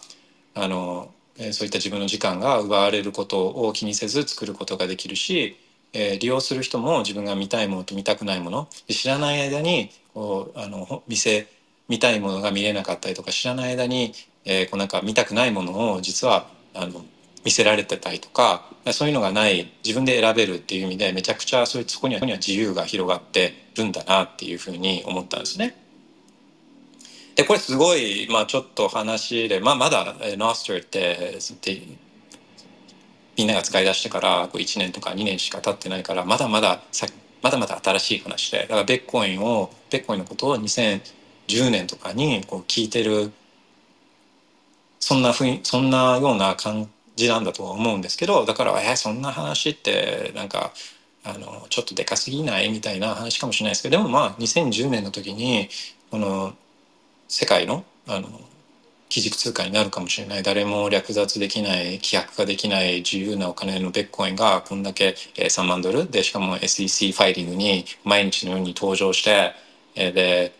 あの、えー、そういった自分の時間が奪われることを気にせず作ることができるし、えー、利用する人も自分が見たいものと見たくないもの知らない間にこうあの見せ見たいものが見れなかったりとか知らない間に、えー、こうなんか見たくないものを実はあの見せられてたりとかそういうのがない自分で選べるっていう意味でめちゃくちゃそういうそこには自由が広がってるんだなっていうふうに思ったんですね。でこれすごい、まあ、ちょっと話で、まあ、まだノースターってみんなが使い出してから1年とか2年しか経ってないからまだまださまだまだ新しい話でだからベッコインをベッコインのことを2010年とかにこう聞いてるそんなふいそんなような感じなんだとは思うんですけどだからえー、そんな話ってなんかあのちょっとでかすぎないみたいな話かもしれないですけどでもまあ2010年の時にこの世界のあの基軸通貨になるかもしれない。誰も略奪できない規約ができない自由なお金のベッコインがこんだけ3万ドルでしかも SEC ファイリングに毎日のように登場してで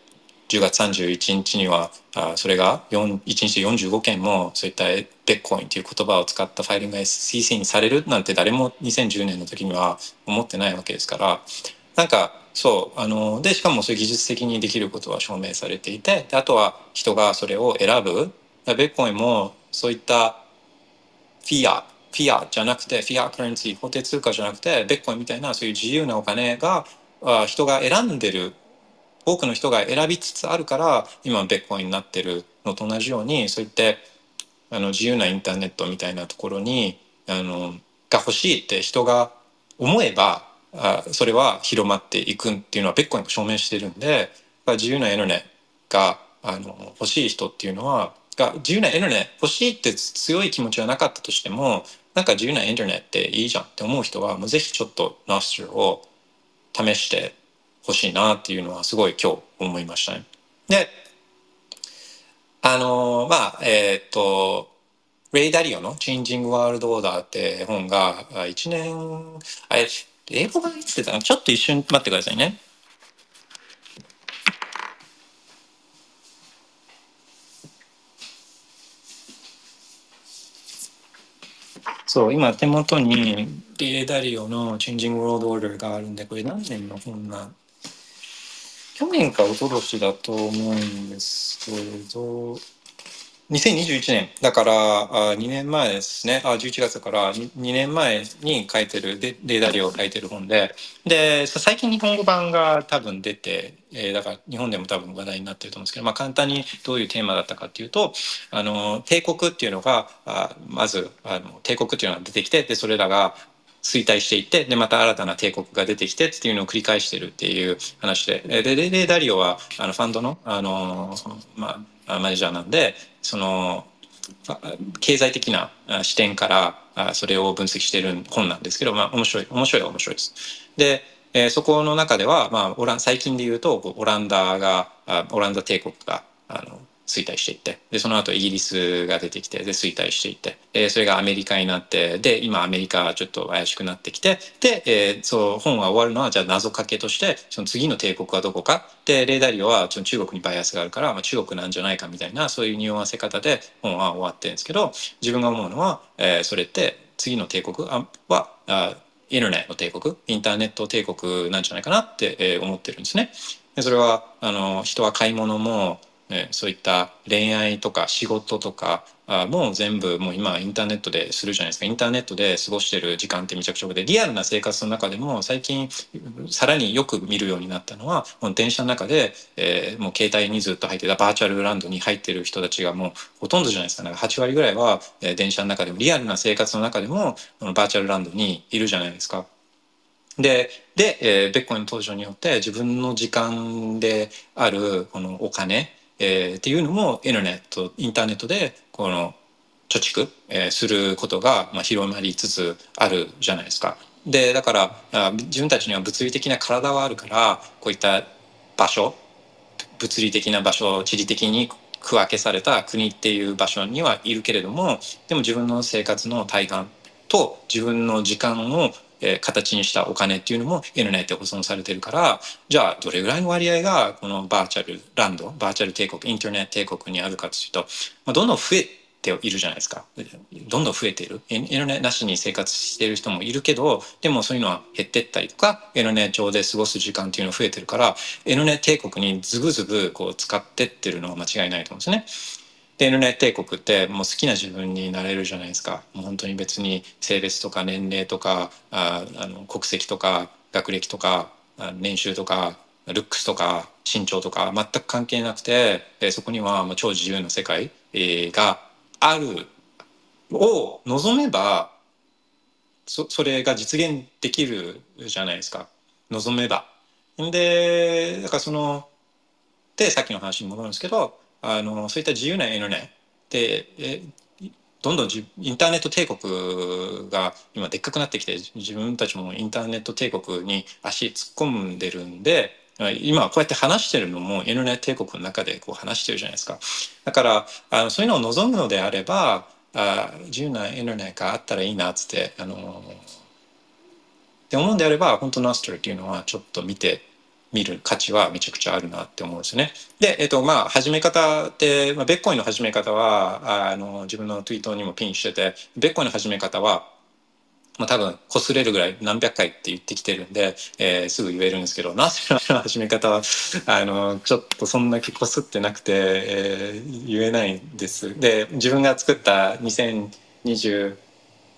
10月31日にはあそれが1日45件もそういったベッコインという言葉を使ったファイリングが SEC にされるなんて誰も2010年の時には思ってないわけですから。なんかそうあのでしかもそういう技術的にできることは証明されていてあとは人がそれを選ぶ。ベッコインもそういったフィアフィアじゃなくてフィアクレンシー法定通貨じゃなくてベッコインみたいなそういう自由なお金が人が選んでる多くの人が選びつつあるから今ベッコインになってるのと同じようにそういってあの自由なインターネットみたいなところにあのが欲しいって人が思えばあそれは広まっていくっていうのはベッコインが証明してるんで自由なインターネがあの欲しい人っていうのはが自由なインターネ欲しいって強い気持ちはなかったとしてもなんか自由なインターネットっていいじゃんって思う人はもうぜひちょっとノスルを試してほしいなっていうのはすごい今日思いましたね。であのまあえっ、とレイ・ダリオの「チェンジング・ワールド・オーダー」って本が1年あれ英語がいつ出たの？ちょっと一瞬待ってくださいね。そう、今手元にリエダリオのチェンジング・ワールド・オーダーがあるんで、これ何年の本なん去年か一昨年だと思うんですけど、2021年だからあ2年前ですね。あ11月だから 2, 年前に書いてるでレーダー量を書いてる本で。で最近日本語版が多分出て、えー、だから日本でも多分話題になってると思うんですけど、まあ、簡単にどういうテーマだったかっていうとあの帝国っていうのがあまずあの帝国っていうのが出てきてでそれらが衰退していってでまた新たな帝国が出てきてっていうのを繰り返してるっていう話ででレーダリオはあのファンドのあの、まあマネージャーなんでその経済的な視点からそれを分析してる本なんですけど、まあ、面白い面白いは面白いです。で、え、そこの中では、まあ、オラン最近で言うとオランダがオランダ帝国があの衰退していってでその後イギリスが出てきてで衰退していってでそれがアメリカになってで今アメリカはちょっと怪しくなってきてで、えー、そう本は終わるのはじゃあ謎かけとしてその次の帝国はどこかでレーダリオはちょ中国にバイアスがあるから、まあ、中国なんじゃないかみたいなそういう匂わせ方で本は終わってるんですけど自分が思うのは、えー、それって次の帝国はあインターネット帝国インターネット帝国なんじゃないかなって、思ってるんですね。でそれはあの人は買い物もえーそういった恋愛とか仕事とかあもう全部もう今インターネットでするじゃないですかインターネットで過ごしてる時間ってめちゃくちゃ多くてリアルな生活の中でも最近さらによく見るようになったのはもう電車の中で、えもう携帯にずっと入ってたバーチャルランドに入ってる人たちがもうほとんどじゃないですかなんか8割ぐらいは、え電車の中でもリアルな生活の中でもバーチャルランドにいるじゃないですか。で、で、えーベッコイの登場によって自分の時間であるこのお金、えーっていうのもインターネット、インターネットでこの貯蓄、えーすることが、まあ、広まりつつあるじゃないですか。で、だから自分たちには物理的な体はあるからこういった場所、物理的な場所、地理的に区分けされた国っていう場所にはいるけれども、でも自分の生活の体感と自分の時間を、えー形にしたお金っていうのもインターネットで保存されてるからじゃあどれぐらいの割合がこのバーチャルランドバーチャル帝国インターネット帝国にあるかというと、まあ、どんどん増えているじゃないですかどんどん増えているインインターネなしに生活している人もいるけどでもそういうのは減ってったりとかインターネ上で過ごす時間っていうのが増えてるからインターネ帝国にズブズブこう使ってってるのは間違いないと思うんですね。で N ネ帝国ってもう好きな自分になれるじゃないですかもう本当に別に性別とか年齢とかああの国籍とか学歴とか年収とかルックスとか身長とか全く関係なくてそこにはもう超自由な世界があるを望めばそそれが実現できるじゃないですか望めば。でだからそのでさっきの話に戻るんですけどあのそういった自由なインターネットでえどんどんじインターネット帝国が今でっかくなってきて自分たちもインターネット帝国に足突っ込んでるんで今こうやって話してるのもインターネット帝国の中でこう話してるじゃないですか。だからあのそういうのを望むのであればあ自由なインターネットがあったらいいなっつってあのって思うんであれば本当のアストラっていうのはちょっと見て見る価値はめちゃくちゃあるなって思うんですよね。で、えっと、まあ、始め方って、まあ、ベッコインの始め方は、あの、自分のツイートにもピンしてて、ベッコインの始め方は、まあ、多分、擦れるぐらい何百回って言ってきてるんで、えーすぐ言えるんですけど、なぜの始め方は、あの、ちょっとそんだけ擦ってなくて、えー言えないんです。で、自分が作った2020、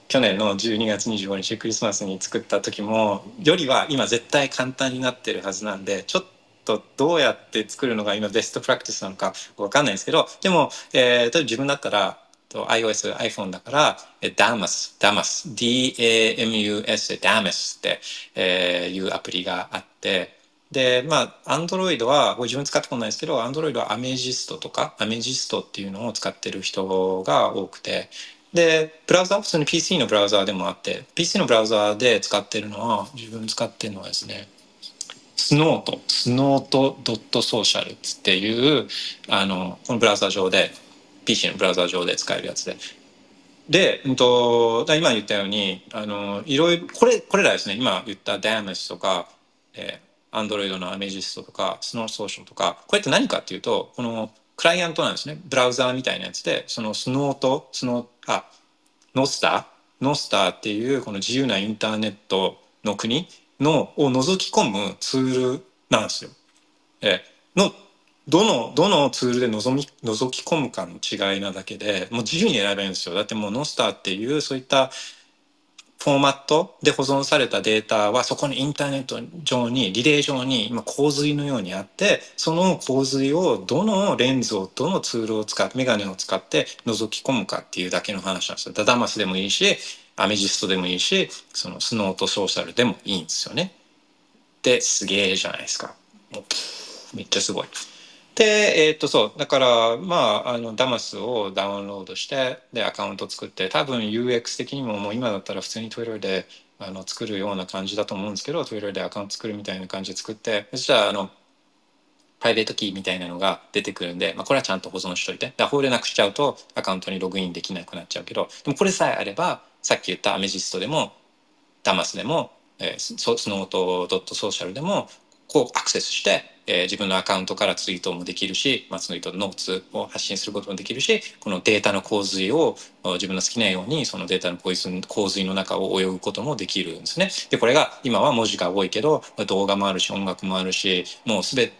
去年の12月25日クリスマスに作った時もよりは今絶対簡単になってるはずなんでちょっとどうやって作るのが今ベストプラクティスなのかわかんないんですけどでも、えー例えば自分だったら iOS、iPhone だから、え Damus、Damus、D-A-M-U-S Damus って、えーいうアプリがあって、で、まあ、Android は、これ自分使ったこないですけど、Android は Amethyst とか、Amethyst っていうのを使ってる人が多くて、で、ブラウザ、普通に PC のブラウザーでもあって、PC のブラウザーで使ってるのは、自分使ってるのはですね、スノート、スノートドットソーシャルっていう、あの、このブラウザー上で、PC のブラウザー上で使えるやつで。で、うんと、だ今言ったように、あの、いろいろ、これ、これらですね、今言った Damus とか、えー、Android の Amethyst とか、Snow Social とか、これって何かっていうと、このクライアントなんですね。ブラウザーみたいなやつで、そのスノーと、スノー、あ、ノスター？ノスターっていうこの自由なインターネットの国のを覗き込むツールなんですよ。えのどのどのツールで覗み覗き込むかの違いなだけでもう自由に選べるんですよ。だってもうノスターっていうそういったフォーマットで保存されたデータはそこにインターネット上にリレー上に今洪水のようにあってその洪水をどのレンズをどのツールを使ってメガネを使って覗き込むかっていうだけの話なんですよ。ダダマスでもいいしAmethystでもいいしその Snort Social でもいいんですよね。ですげえじゃないですか。めっちゃすごい。で、えーっとそうだからまああの Damus をダウンロードしてでアカウント作って多分 UX 的にももう今だったら普通に Twitter であの作るような感じだと思うんですけど Twitter でアカウント作るみたいな感じで作ってそしたらあのプライベートキーみたいなのが出てくるんで、まあ、これはちゃんと保存しといて。でほんでなくしちゃうとアカウントにログインできなくなっちゃうけど、でもこれさえあれば、さっき言った Amethystでも、ダマスでも、えー、ススノートドットソーシャルでも、こうアクセスして、えー自分のアカウントからツイートもできるし、まあ、ツイートノーツを発信することもできるし、このデータの洪水を自分の好きなようにそのデータの洪水洪水の中を泳ぐこともできるんですね。で、これが今は文字が多いけど、動画もあるし、音楽もあるし、もうすべ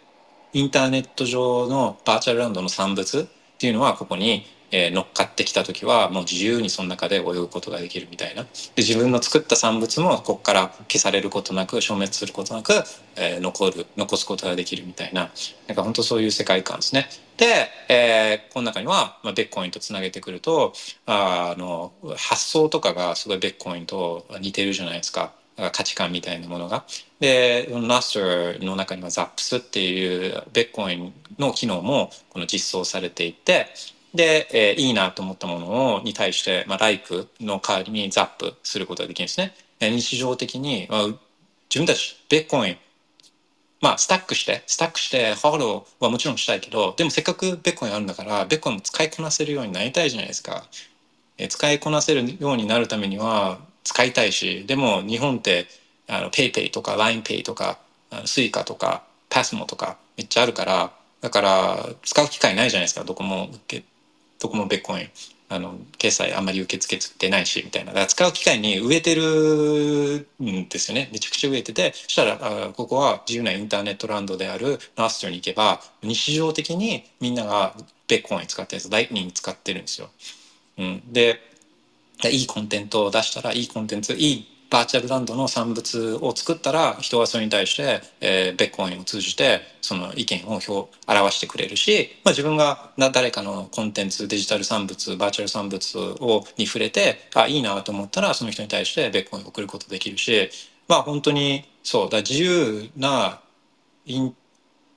インターネット上のバーチャルランドの産物っていうのはここにえー、乗っかってきた時はもう自由にその中で泳ぐことができるみたいなで自分の作った産物もここから消されることなく消滅することなく、えー、残る残すことができるみたいななんか本当そういう世界観ですね。で、えー、この中には、まあ、ベッコインとつなげてくるとあの発想とかがすごいベッコインと似てるじゃないですか。価値観みたいなものが。で、ナスターの中にはザップスっていうベッコインの機能もこの実装されていて、で、えー、いいなと思ったものをに対して、まあ、ライクの代わりにザップすることができるんですね。日常的に、まあ、自分たちベッコインまあスタックしてスタックしてフォローはもちろんしたいけどでもせっかくベッコインあるんだからベッコインも使いこなせるようになりたいじゃないですか。え使いこなせるようになるためには使いたいしでも日本ってあの PayPay とか LINEPay とか Suica とか PASMO とかめっちゃあるからだから使う機会ないじゃないですかどこも受けどこもベッコインあの決済あんまり受け付けてないしみたいな。だから使う機会に植えてるんですよね。めちゃくちゃ植えててそしたらあここは自由なインターネットランドであるナーストに行けば日常的にみんながベッコイン使ってるやつライトニング使ってるんですよ。うん、でいいコンテンツを出したらいいコンテンツいいバーチャルランドの産物を作ったら人はそれに対して、えー、ベッコインを通じてその意見を表表してくれるし、まあ、自分が誰かのコンテンツデジタル産物バーチャル産物をに触れてあいいなと思ったらその人に対してベッコインを送ることできるしまあ本当にそうだ自由なイン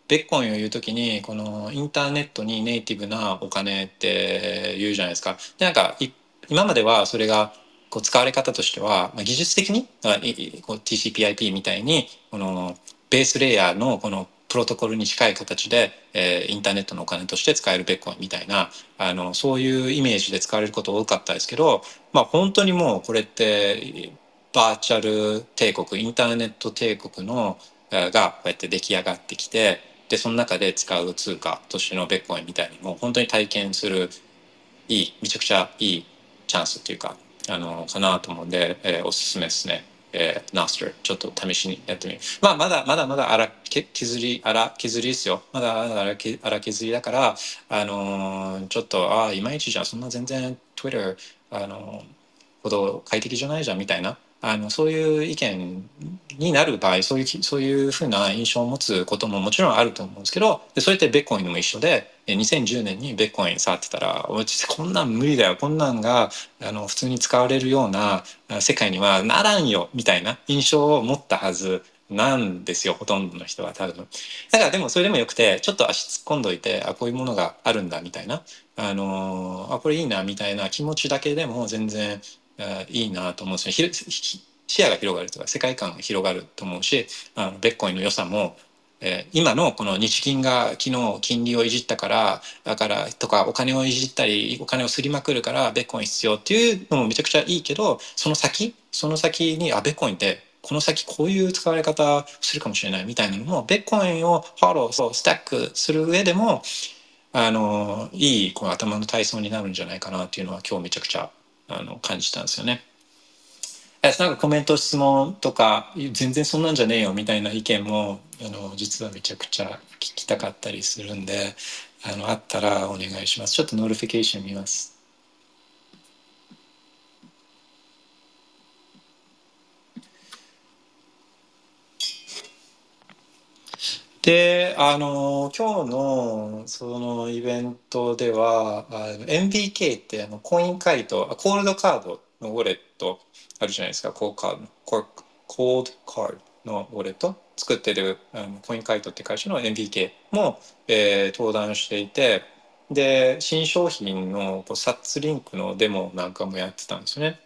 ベッコインを言う時にこのインターネットにネイティブなお金って言うじゃないですか。でなんか今まではそれがこう使われ方としては、まあ、技術的にこう TCP/IP みたいにこのベースレイヤーのこのプロトコルに近い形で、えー、インターネットのお金として使えるベッコインみたいなあのそういうイメージで使われること多かったですけど、まあ、本当にもうこれってバーチャル帝国インターネット帝国のがこうやって出来上がってきてでその中で使う通貨としてのベッコインみたいにもう本当に体験するいいめちゃくちゃいいチャンスっていうかあのかなと思うんで、えー、おすすめですね。えー、ナスターちょっと試しにやってみる。まあまだまだまだ荒削り荒削りですよ。まだ荒荒削りだからあのー、ちょっとああいまいちじゃんそんな全然 Twitter あのー、ほど快適じゃないじゃんみたいなあのそういう意見になる場合そういうそういうふうな印象を持つことももちろんあると思うんですけどでそれってベッコインでも一緒で2010年にベッコイン触ってたらこんなん無理だよ。こんなんがあの普通に使われるような世界にはならんよみたいな印象を持ったはずなんですよほとんどの人は多分。だからでもそれでもよくてちょっと足突っ込んどいてあこういうものがあるんだみたいな。あのあこれいいなみたいな気持ちだけでも全然いいなと思うんですよ視野が広がるとか世界観が広がると思うしあのベッコインの良さも、え、今のこの日銀が昨日金利をいじったからだからとかお金をいじったりお金をすりまくるからベッコイン必要っていうのもめちゃくちゃいいけどその先その先にあベッコインってこの先こういう使われ方するかもしれないみたいなのもベッコインをフォローそうスタックする上でもあのいいこの頭の体操になるんじゃないかなっていうのは今日めちゃくちゃあの感じたんですよね。なんかコメント質問とか全然そんなんじゃねえよみたいな意見もあの実はめちゃくちゃ聞きたかったりするんであのあったらお願いします。ちょっとノーティフィケーション見ます。であの今日のそのイベントではあの MBK ってあのコイン回答コールドカードのウォレットあるじゃないですかコーカードココードカードのウォレット作ってるあのコインカイトって会社の MBK も、えー、登壇していてで新商品のこうサッツリンクのデモなんかもやってたんですよね。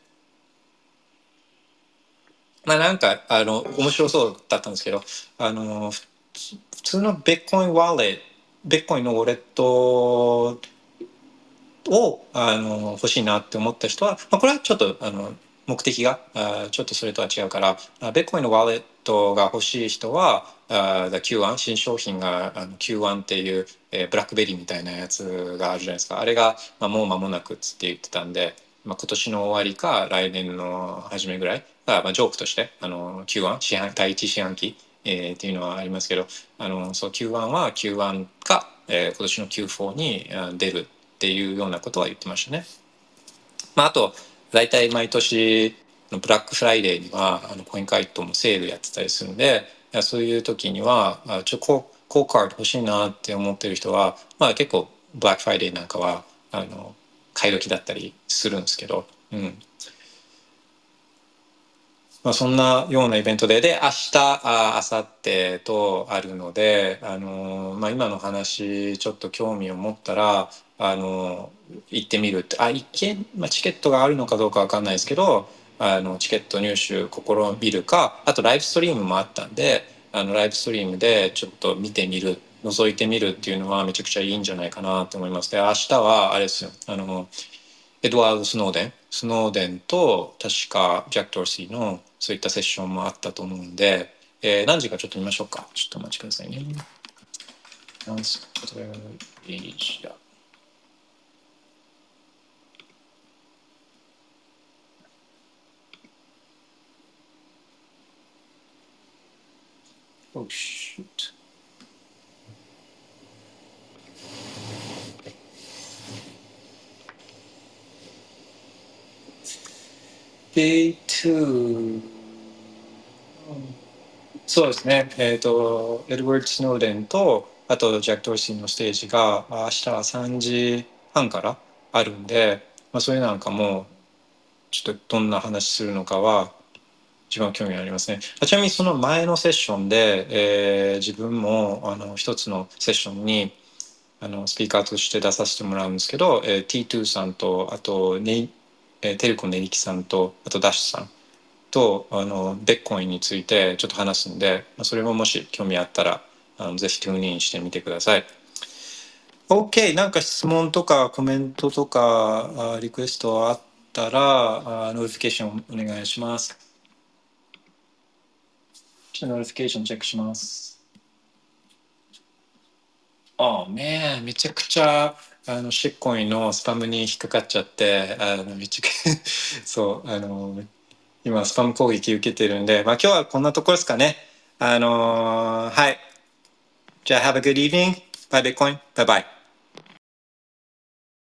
まあなんかあの面白そうだったんですけどあの普通のベッコインワレットベッコインのウォレットをあの欲しいなって思った人は、まあ、これはちょっとあの目的がちょっとそれとは違うからベッコインのワレットが欲しい人は Q1 新商品があの Q1 っていう、えー、ブラックベリーみたいなやつがあるじゃないですかあれが、まあ、もう間もなくっつって言ってたんで、まあ、今年の終わりか来年の初めぐらいが、まあ、ジョークとしてあの Q1 四半第一四半期えー、っていうのはありますけどあのそう Q1 は Q1 か、えー、今年の Q4 に出るっていうようなことは言ってましたね。まあ、あと大体毎年ブラックフライデーにはあのコインカイトもセールやってたりするんでそういう時にはちょココーカード欲しいなって思ってる人は、まあ、結構ブラックフライデーなんかはあの買い時だったりするんですけど、うん。まあ、そんなようなイベントでで明日あ明後日とあるので、あのまあ、今の話ちょっと興味を持ったら、あの行ってみるってあ一見、まあ、チケットがあるのかどうか分かんないですけどあのチケット入手試みるかあとライブストリームもあったんであのライブストリームでちょっと見てみる覗いてみるっていうのはめちゃくちゃいいんじゃないかなと思います。で明日はあれですよあのエドワード・スノーデンスノーデンと確かジャック・ドーシーのそういったセッションもあったと思うんで、えー、何時かちょっと見ましょうか。ちょっとお待ちくださいね。何時？だ Oh shoot. Day 2そうですねえっ、ー、とエドワード・スノーデンとあとジャック・トーシーのステージが明日は3時半からあるんで、まあ、それなんかもちょっとどんな話するのかは一番興味ありますね。ちなみにその前のセッションで、えー、自分もあの一つのセッションにあのスピーカーとして出させてもらうんですけど、えー、T2 さんとあとね、えー、テルコネリキさんとあとダッシュさんとあのベッコインについてちょっと話すんで、まあ、それももし興味あったらあのぜひトゥーンインしてみてください。OK なんか質問とかコメントとかリクエストあったらノーティフィケーションお願いします。ちょっとノーティフィケーションチェックします。ああ、めめちゃくちゃ、あの、シットコインのスパムに引っかかっちゃって、あの、めちゃく そう、あの、今、スパム攻撃受けてるんで、まあ今日はこんなところですかね。あのはい。じゃあ、have a good evening. Bye, Bitcoin. Bye bye.